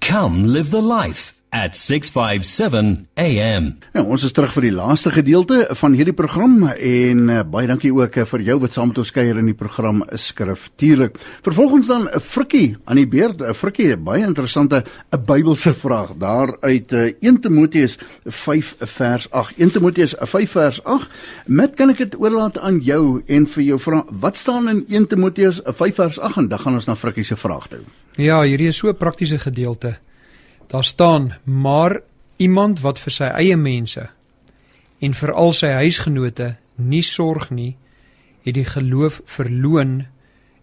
Come live the life at 657 AM. Nou, ons is terug vir die laaste gedeelte van hierdie program en uh, baie dankie ook uh, vir jou wat saam met ons kuier in die program Skriftuurlik. Vervolgens dan 'n uh, frikkie aan die beurt, 'n uh, frikkie, baie interessante 'n uh, Bybelse vraag daar uit uh, 1 Timoteus 5 vers 8. 1 Timoteus 5 vers 8. Met kan ek dit oorlaat aan jou en vir jou vra wat staan in 1 Timoteus 5 vers 8 en dan gaan ons na frikkie se vraag toe. Ja, hierdie is so 'n praktiese gedeelte. Daar staan: "Maar iemand wat vir sy eie mense en vir al sy huisgenote nie sorg nie, het die geloof verloon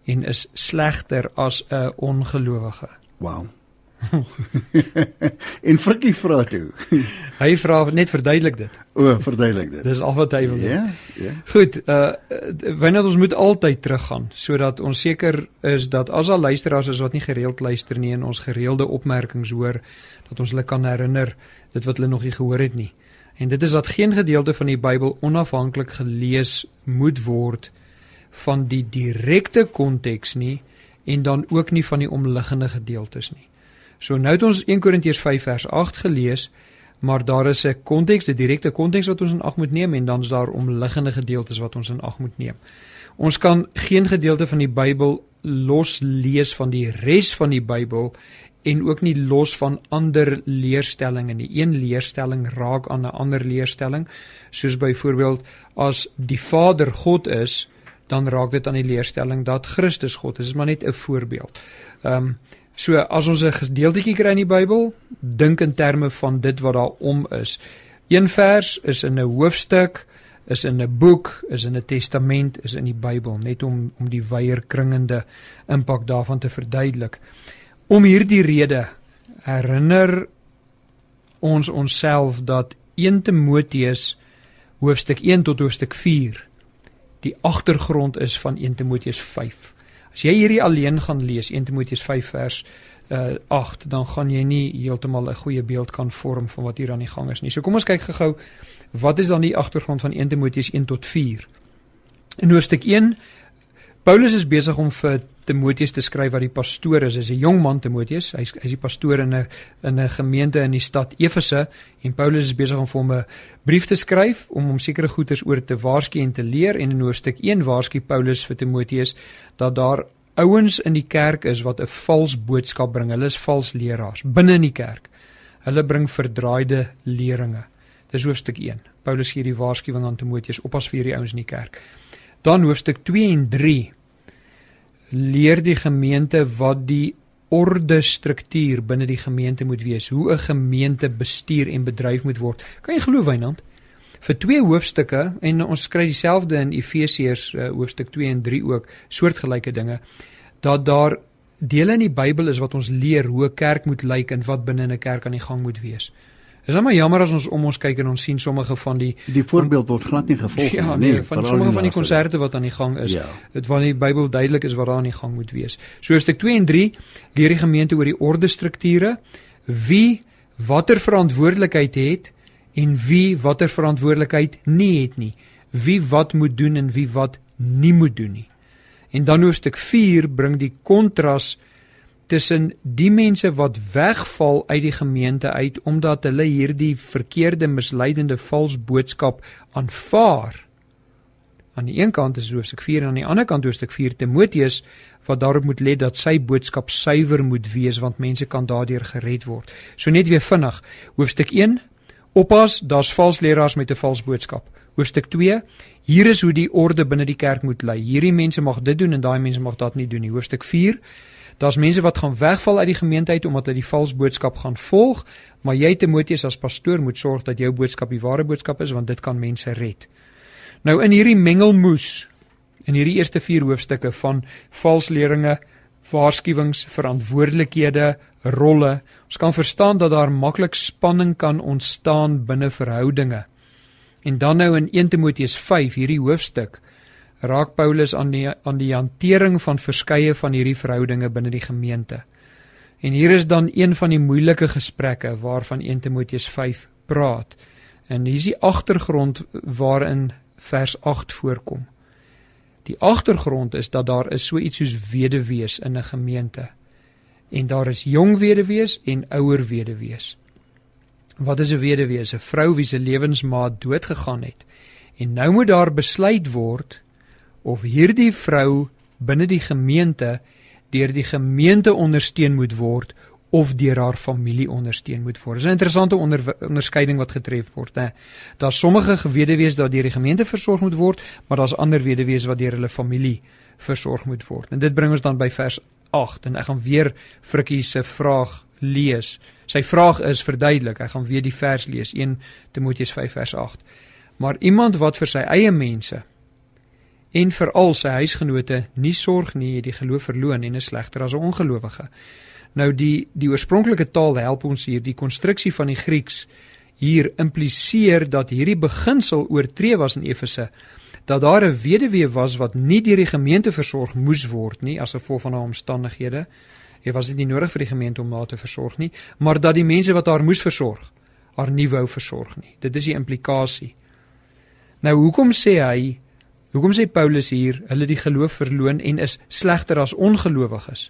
en is slegter as 'n ongelowige." Wow. En Frikkie vra toe. hy vra net verduidelik dit. O, verduidelik dit. Dis al wat hy wil. Ja, ja. Goed, uh wanneer ons moet altyd teruggaan sodat ons seker is dat as al luisteraars is wat nie gereeld luister nie en ons gereelde opmerkings hoor dat ons hulle kan herinner dit wat hulle nog nie gehoor het nie. En dit is dat geen gedeelte van die Bybel onafhanklik gelees moet word van die direkte konteks nie en dan ook nie van die omliggende gedeeltes nie. So nou het ons 1 Korintiërs 5 vers 8 gelees, maar daar is 'n konteks, 'n direkte konteks wat ons in ag moet neem en dan is daar omliggende gedeeltes wat ons in ag moet neem. Ons kan geen gedeelte van die Bybel los lees van die res van die Bybel en ook nie los van ander leerstellings nie. Een leerstelling raak aan 'n ander leerstelling, soos byvoorbeeld as die Vader God is, dan raak dit aan die leerstelling dat Christus God is. Dit is maar net 'n voorbeeld. Ehm um, So as ons 'n gedeeltjie kry in die Bybel, dink in terme van dit wat daar om is. Een vers is in 'n hoofstuk, is in 'n boek, is in 'n testament, is in die Bybel, net om om die wyeer kringende impak daarvan te verduidelik. Om hierdie rede herinner ons onsself dat 1 Timoteus hoofstuk 1 tot hoofstuk 4 die agtergrond is van 1 Timoteus 5. As jy hierdie alleen gaan lees 1 Timoteus 5 vers uh 8 dan gaan jy nie heeltemal 'n goeie beeld kan vorm van wat hier aan die gang is nie. So kom ons kyk gou-gou wat is dan die agtergrond van 1 Timoteus 1 tot 4. In hoofstuk 1 Paulus is besig om vir Timoteus te skryf wat die pastoor is. Hy's 'n jong man Timoteus. Hy's hy's die pastoor in 'n in 'n gemeente in die stad Efese en Paulus is besig om vir hom 'n brief te skryf om hom sekere goeders oor te waarsku en te leer en in hoofstuk 1 waarsku Paulus vir Timoteus dat daar ouens in die kerk is wat 'n vals boodskap bring. Hulle is vals leraars binne in die kerk. Hulle bring verdraaide leringe. Dis hoofstuk 1. Paulus gee die waarskuwing aan Timoteus oppas vir hierdie ouens in die kerk. Dan hoofstuk 2 en 3 leer die gemeente wat die orde struktuur binne die gemeente moet wees, hoe 'n gemeente bestuur en bedryf moet word. Kan jy glo Wynand? Vir twee hoofstukke en ons kry dieselfde in Efesiërs uh, hoofstuk 2 en 3 ook, soortgelyke dinge, dat daar dele in die Bybel is wat ons leer hoe 'n kerk moet lyk en wat binne 'n kerk aan die gang moet wees. Is nou maar jammer as ons om ons kyk en ons sien sommige van die die voorbeeld word glad nie gevolg ja, nie. Nee, van sommige van die konserte wat aan die gang is. Ja. Dit ja. wanneer die Bybel duidelik is wat daar aan die gang moet wees. So hoofstuk 2 en 3 leer die gemeente oor die orde strukture, wie watter verantwoordelikheid het en wie watter verantwoordelikheid nie het nie. Wie wat moet doen en wie wat nie moet doen nie. En dan hoofstuk 4 bring die kontras tussen die mense wat wegval uit die gemeente uit omdat hulle hierdie verkeerde misleidende vals boodskap aanvaar. Aan die een kant is hoofstuk 4 en aan die ander kant hoofstuk 4 Timoteus wat daarop moet let dat sy boodskap suiwer moet wees want mense kan daardeur gered word. So net weer vinnig. Hoofstuk 1 Oppas, daar's vals leraars met 'n vals boodskap. Hoofstuk 2 Hier is hoe die orde binne die kerk moet lei. Hierdie mense mag dit doen en daai mense mag dit nie doen nie. Hoofstuk Daar's mense wat gaan wegval uit die gemeente uit omdat hulle die vals boodskap gaan volg, maar jy Timoteus as pastoor moet sorg dat jou boodskap die ware boodskap is want dit kan mense red. Nou in hierdie mengelmoes in hierdie eerste 4 hoofstukke van valsleringe, waarskuwings, verantwoordelikhede, rolle, ons kan verstaan dat daar maklik spanning kan ontstaan binne verhoudinge. En dan nou in 1 Timoteus 5 hierdie hoofstuk raak Paulus aan die aan die hantering van verskeie van hierdie verhoudinge binne die gemeente. En hier is dan een van die moeilike gesprekke waarvan 1 Timoteus 5 praat. En hier is die agtergrond waarin vers 8 voorkom. Die agtergrond is dat daar is so iets soos weduwees in 'n gemeente. En daar is jong weduwees en ouer weduwees. Wat is 'n weduwees? 'n Vrou wie se lewensmaat dood gegaan het. En nou moet daar besluit word of hierdie vrou binne die gemeente deur die gemeente ondersteun moet word of deur haar familie ondersteun moet word. Dis 'n interessante onder, onderskeiding wat getref word, hè. Daar's sommige geweduwees wat deur die gemeente versorg moet word, maar daar's ander weduwees wat deur hulle familie versorg moet word. En dit bring ons dan by vers 8 en ek gaan weer Frikkie se vraag lees. Sy vraag is verduidelik. Ek gaan weer die vers lees, 1 Timoteus 5 vers 8. Maar iemand wat vir sy eie mense en veral sy huisgenote nie sorg nie, het die geloof verloon en is slegter as 'n ongelowige. Nou die die oorspronklike taal help ons hier die konstruksie van die Grieks hier impliseer dat hierdie beginsel oortree was in Efese dat daar 'n weduwee was wat nie deur die gemeente versorg moes word nie as gevolg van haar omstandighede. Hy was dit nie nodig vir die gemeente om haar te versorg nie, maar dat die mense wat haar moes versorg, haar nie wou versorg nie. Dit is die implikasie. Nou hoekom sê hy Hoekom sê Paulus hier hulle die geloof verloon en is slegter as ongelowiges?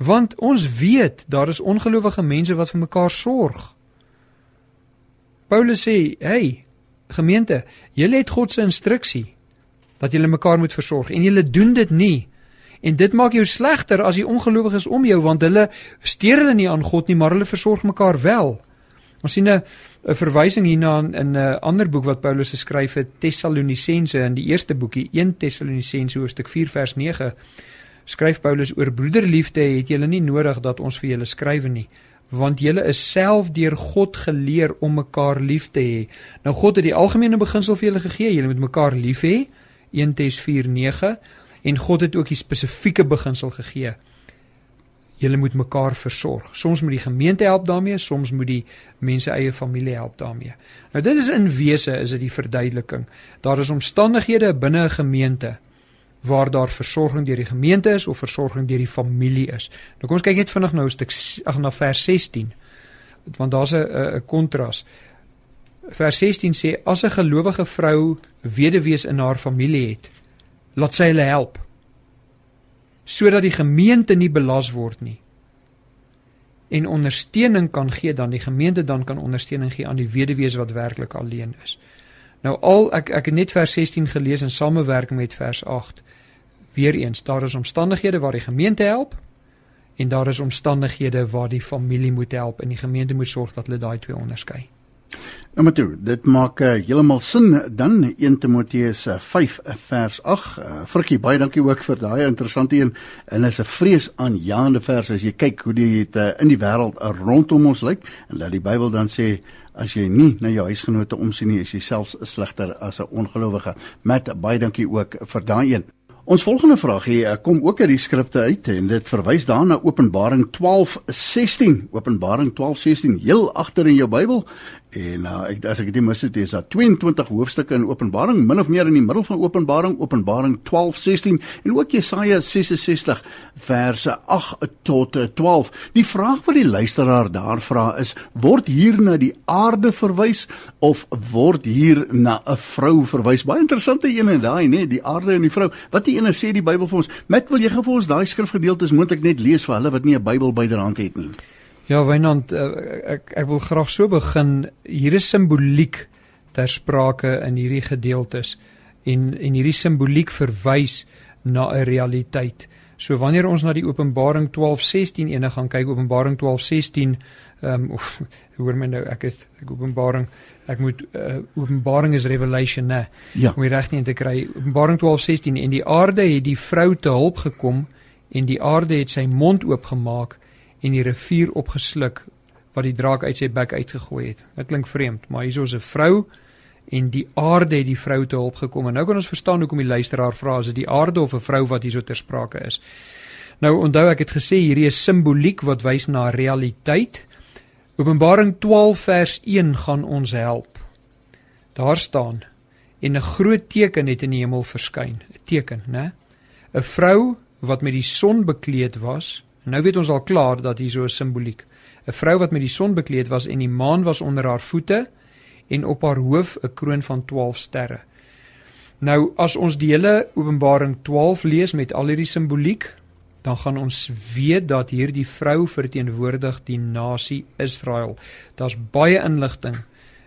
Want ons weet daar is ongelowige mense wat vir mekaar sorg. Paulus sê, "Hey, gemeente, julle het God se instruksie dat julle mekaar moet versorg en julle doen dit nie." En dit maak jou slegter as die ongelowiges om jou want hulle steur hulle nie aan God nie, maar hulle versorg mekaar wel. Ons sien 'n 'n verwysing hierna in 'n ander boek wat Paulus geskryf het, Tessalonisense in die eerste boekie 1 Tessalonisense hoofstuk 4 vers 9 skryf Paulus oor broederliefde het julle nie nodig dat ons vir julle skrywe nie want julle is self deur God geleer om mekaar lief te hê. Nou God het die algemene beginsel vir julle gegee, julle moet mekaar lief hê. 1 Tes 4:9 en God het ook die spesifieke beginsel gegee. Julle moet mekaar versorg. Soms moet die gemeente help daarmee, soms moet die mense eie familie help daarmee. Nou dit is in wese is dit die verduideliking. Daar is omstandighede binne 'n gemeente waar daar versorging deur die gemeente is of versorging deur die familie is. Nou kom ons kyk net vinnig nou 'n stuk ag na vers 16. Want daar's 'n 'n kontras. Vers 16 sê as 'n gelowige vrou weduwees in haar familie het, laat sy hulle help sodat die gemeente nie belas word nie en ondersteuning kan gee dan die gemeente dan kan ondersteuning gee aan die weduwees wat werklik alleen is. Nou al ek ek het net vers 16 gelees in samewerking met vers 8. Weereens daar is omstandighede waar die gemeente help en daar is omstandighede waar die familie moet help en die gemeente moet sorg dat hulle daai twee onderskei. Nou maar toe, dit maak uh, heeltemal sin dan 1 Timoteus 5 uh, vers 8. Uh, Frikkie, baie dankie ook vir daai interessante een en is 'n vreesaanjaende vers as jy kyk hoe dit uh, in die wêreld uh, rondom ons lyk en dat die Bybel dan sê as jy nie na jou huisgenote omsien nie, is jy selfs slegter as 'n ongelowige. Met baie dankie ook vir daai een. Ons volgende vraag hier kom ook uit die skrifte uit en dit verwys daarna Openbaring 12:16. Openbaring 12:16 heel agter in jou Bybel En uh, ek as ek dit mis het, is daar 22 hoofstukke in Openbaring, min of meer in die middel van Openbaring, Openbaring 12:16 en ook Jesaja 66 verse 8 tot 12. Die vraag wat die luisteraar daar vra is, word hier na die aarde verwys of word hier na 'n vrou verwys? Baie interessante een en daai, nê, die aarde en die vrou. Wat die ene sê die Bybel vir ons? Met wil jy gou vir ons daai skrifgedeeltes moontlik net lees vir hulle wat nie 'n Bybel byderhand het nie? Ja, Wynand, eh, ek ek wil graag so begin. Hier is simboliek ter sprake in hierdie gedeeltes en en hierdie simboliek verwys na 'n realiteit. So wanneer ons na die Openbaring 12:16 ene gaan kyk, Openbaring 12:16, ehm um, of hoor my nou, ek is ek Openbaring, ek moet uh, Openbaring is Revelation, né? Ja. Om reg nie te kry. Openbaring 12:16 en die aarde het die vrou te hulp gekom en die aarde het sy mond oopgemaak en die rivier opgesluk wat die draak uit sy bek uitgegooi het. Dit klink vreemd, maar hier is 'n vrou en die aarde het die vrou te hulp gekom. En nou kan ons verstaan hoekom die luisteraar vra as dit die aarde of 'n vrou wat hierso ter sprake is. Nou onthou ek het gesê hierdie is simboliek wat wys na realiteit. Openbaring 12 vers 1 gaan ons help. Daar staan en 'n groot teken het in die hemel verskyn, 'n teken, né? 'n Vrou wat met die son bekleed was Nou weet ons al klaar dat hier so 'n simboliek. 'n Vrou wat met die son bekleed was en die maan was onder haar voete en op haar hoof 'n kroon van 12 sterre. Nou as ons die hele Openbaring 12 lees met al hierdie simboliek, dan gaan ons weet dat hierdie vrou verteenwoordig die nasie Israel. Daar's baie inligting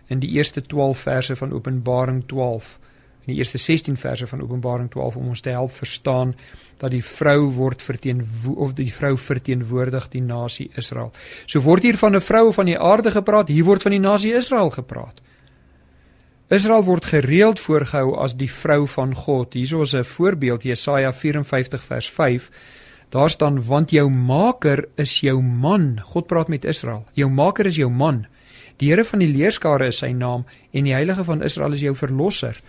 in die eerste 12 verse van Openbaring 12 in die eerste 16 verse van Openbaring 12 om ons te help verstaan dat die vrou word verteenwo of die vrou verteenwoordig die nasie Israel. So word hier van 'n vrou van die aarde gepraat, hier word van die nasie Israel gepraat. Israel word gereeld voorgehou as die vrou van God. Hierso is 'n voorbeeld Jesaja 54 vers 5. Daar staan want jou maker is jou man. God praat met Israel. Jou maker is jou man. Die Here van die leerskare is sy naam en die heilige van Israel is jou verlosser.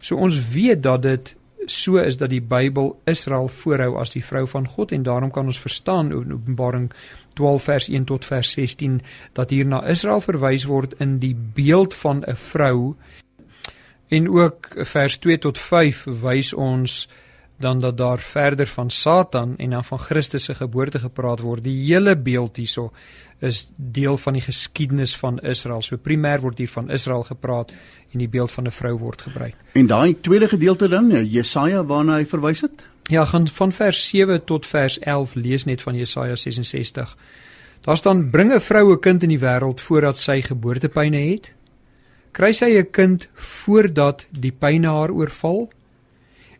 So ons weet dat dit so is dat die Bybel Israel voorhou as die vrou van God en daarom kan ons verstaan in Openbaring 12 vers 1 tot vers 16 dat hier na Israel verwys word in die beeld van 'n vrou en ook vers 2 tot 5 wys ons dan dat daar verder van Satan en dan van Christus se geboorte gepraat word. Die hele beeld hierso is deel van die geskiedenis van Israel. So primêr word hier van Israel gepraat en die beeld van 'n vrou word gebruik. En daai tweede gedeelte dan, eh, Jesaja waarna hy verwys het? Ja, gaan van vers 7 tot vers 11 lees net van Jesaja 66. Daar staan: "Bring 'n vrou 'n kind in die wêreld voordat sy geboortepyne het. Kry sy 'n kind voordat die pyne haar oorval?"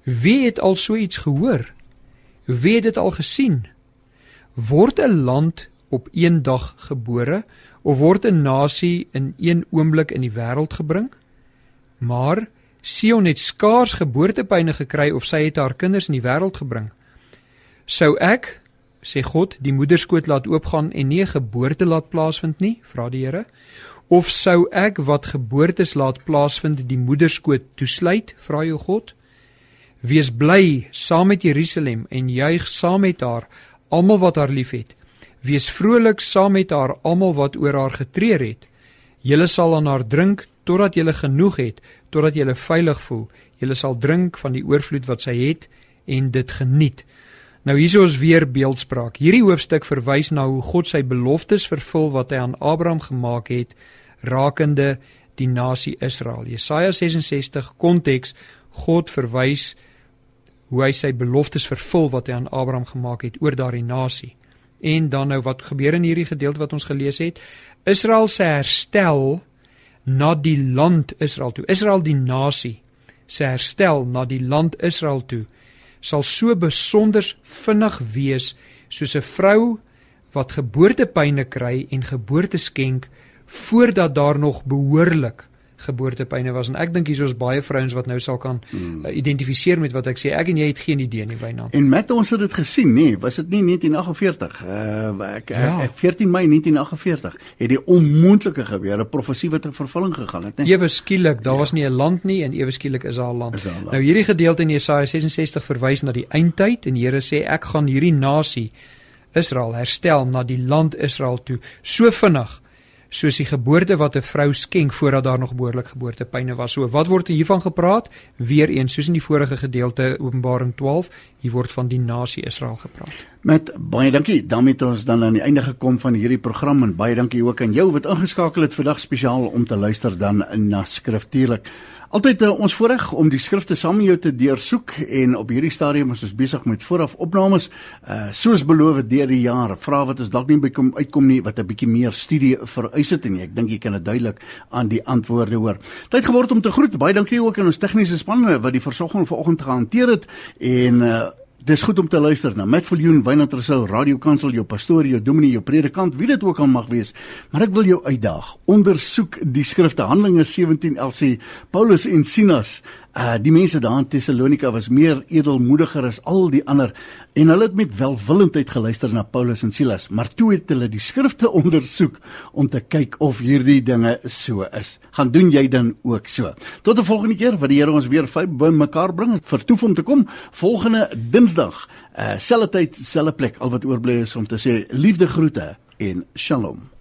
Wie het al so iets gehoor? Wie het dit al gesien? Word 'n land op een dag gebore of word 'n nasie in een oomblik in die wêreld gebring? Maar Sion het skaars geboortepyne gekry of sy het haar kinders in die wêreld gebring. Sou ek, sê God, die moederskoot laat oopgaan en nie 'n geboorte laat plaasvind nie? vra die Here. Of sou ek wat geboortes laat plaasvind die moederskoot toesluit? vra jou God. Wees bly saam met Jerusalem en juig saam met haar, almal wat haar liefhet. Wees vrolik saam met haar, almal wat oor haar getreur het. Julle sal aan haar drink totdat julle genoeg het, totdat julle veilig voel. Julle sal drink van die oorvloed wat sy het en dit geniet. Nou hier is ons weer beeldspraak. Hierdie hoofstuk verwys na hoe God sy beloftes vervul wat hy aan Abraham gemaak het rakende die nasie Israel. Jesaja 66 konteks God verwys hoe hy sy beloftes vervul wat hy aan Abraham gemaak het oor daardie nasie. En dan nou wat gebeur in hierdie gedeelte wat ons gelees het? Israel se herstel na die land Israel toe. Israel die nasie se herstel na die land Israel toe sal so besonder vinnig wees soos 'n vrou wat geboortepyne kry en geboorte skenk voordat daar nog behoorlik geboortepyne was en ek dink hier is baie vrouens wat nou sal kan hmm. uh, identifiseer met wat ek sê ek en jy het geen idee nie byna en met ons het dit gesien nê was dit nie 1948 uh, ek, ja. ek 14 Mei 1948 het die onmoontlike gebeur 'n profesie wat in vervulling gegaan het nê ewe skielik daar ja. was nie 'n land nie en ewe skielik is daar 'n land. land nou hierdie gedeelte in Jesaja 66 verwys na die eindtyd en die Here sê ek gaan hierdie nasie Israel herstel na die land Israel toe so vinnig soos die geboorte wat 'n vrou skenk voordat daar nog behoorlik geboortepyne was. So wat word hiervan gepraat? Weereens soos in die vorige gedeelte Openbaring 12, hier word van die nasie Israel gepraat. Met baie dankie. daarmee het ons dan aan die einde gekom van hierdie program en baie dankie ook aan jou wat ingeskakel het vandag spesiaal om te luister dan na skriftuurlik. Altyd uh, ons voorreg om die skrifte saam met jou te deursoek en op hierdie stadium is ons besig met vooraf opnames uh soos beloof deur die jaar. Vra wat ons dalk nie by kom uitkom nie wat 'n bietjie meer studie vereis het en ek dink jy kan dit duidelik aan die antwoorde hoor. Tyd geword om te groet. Baie dankie ook aan ons tegniese span wat die versorging vanoggend gehanteer het en uh Dis goed om te luister na Matt Viljoen, Wynand Rousseau, Radio Kansel, jou pastoor, jou dominee, jou predikant, wie dit ook al mag wees. Maar ek wil jou uitdaag. Ondersoek die skrifte Handelinge 17:11 sê Paulus en Silas Uh die mense daar in Tessalonika was meer edelmoediger as al die ander en hulle het met welwillendheid geluister na Paulus en Silas, maar toe het hulle die skrifte ondersoek om te kyk of hierdie dinge so is. Gaan doen jy dan ook so. Tot 'n volgende keer wat die Here ons weer by mekaar bring vir toef om te kom volgende Dinsdag, uh selfde tyd, selfde plek. Al wat oorbly is om te sê liefde groete en shalom.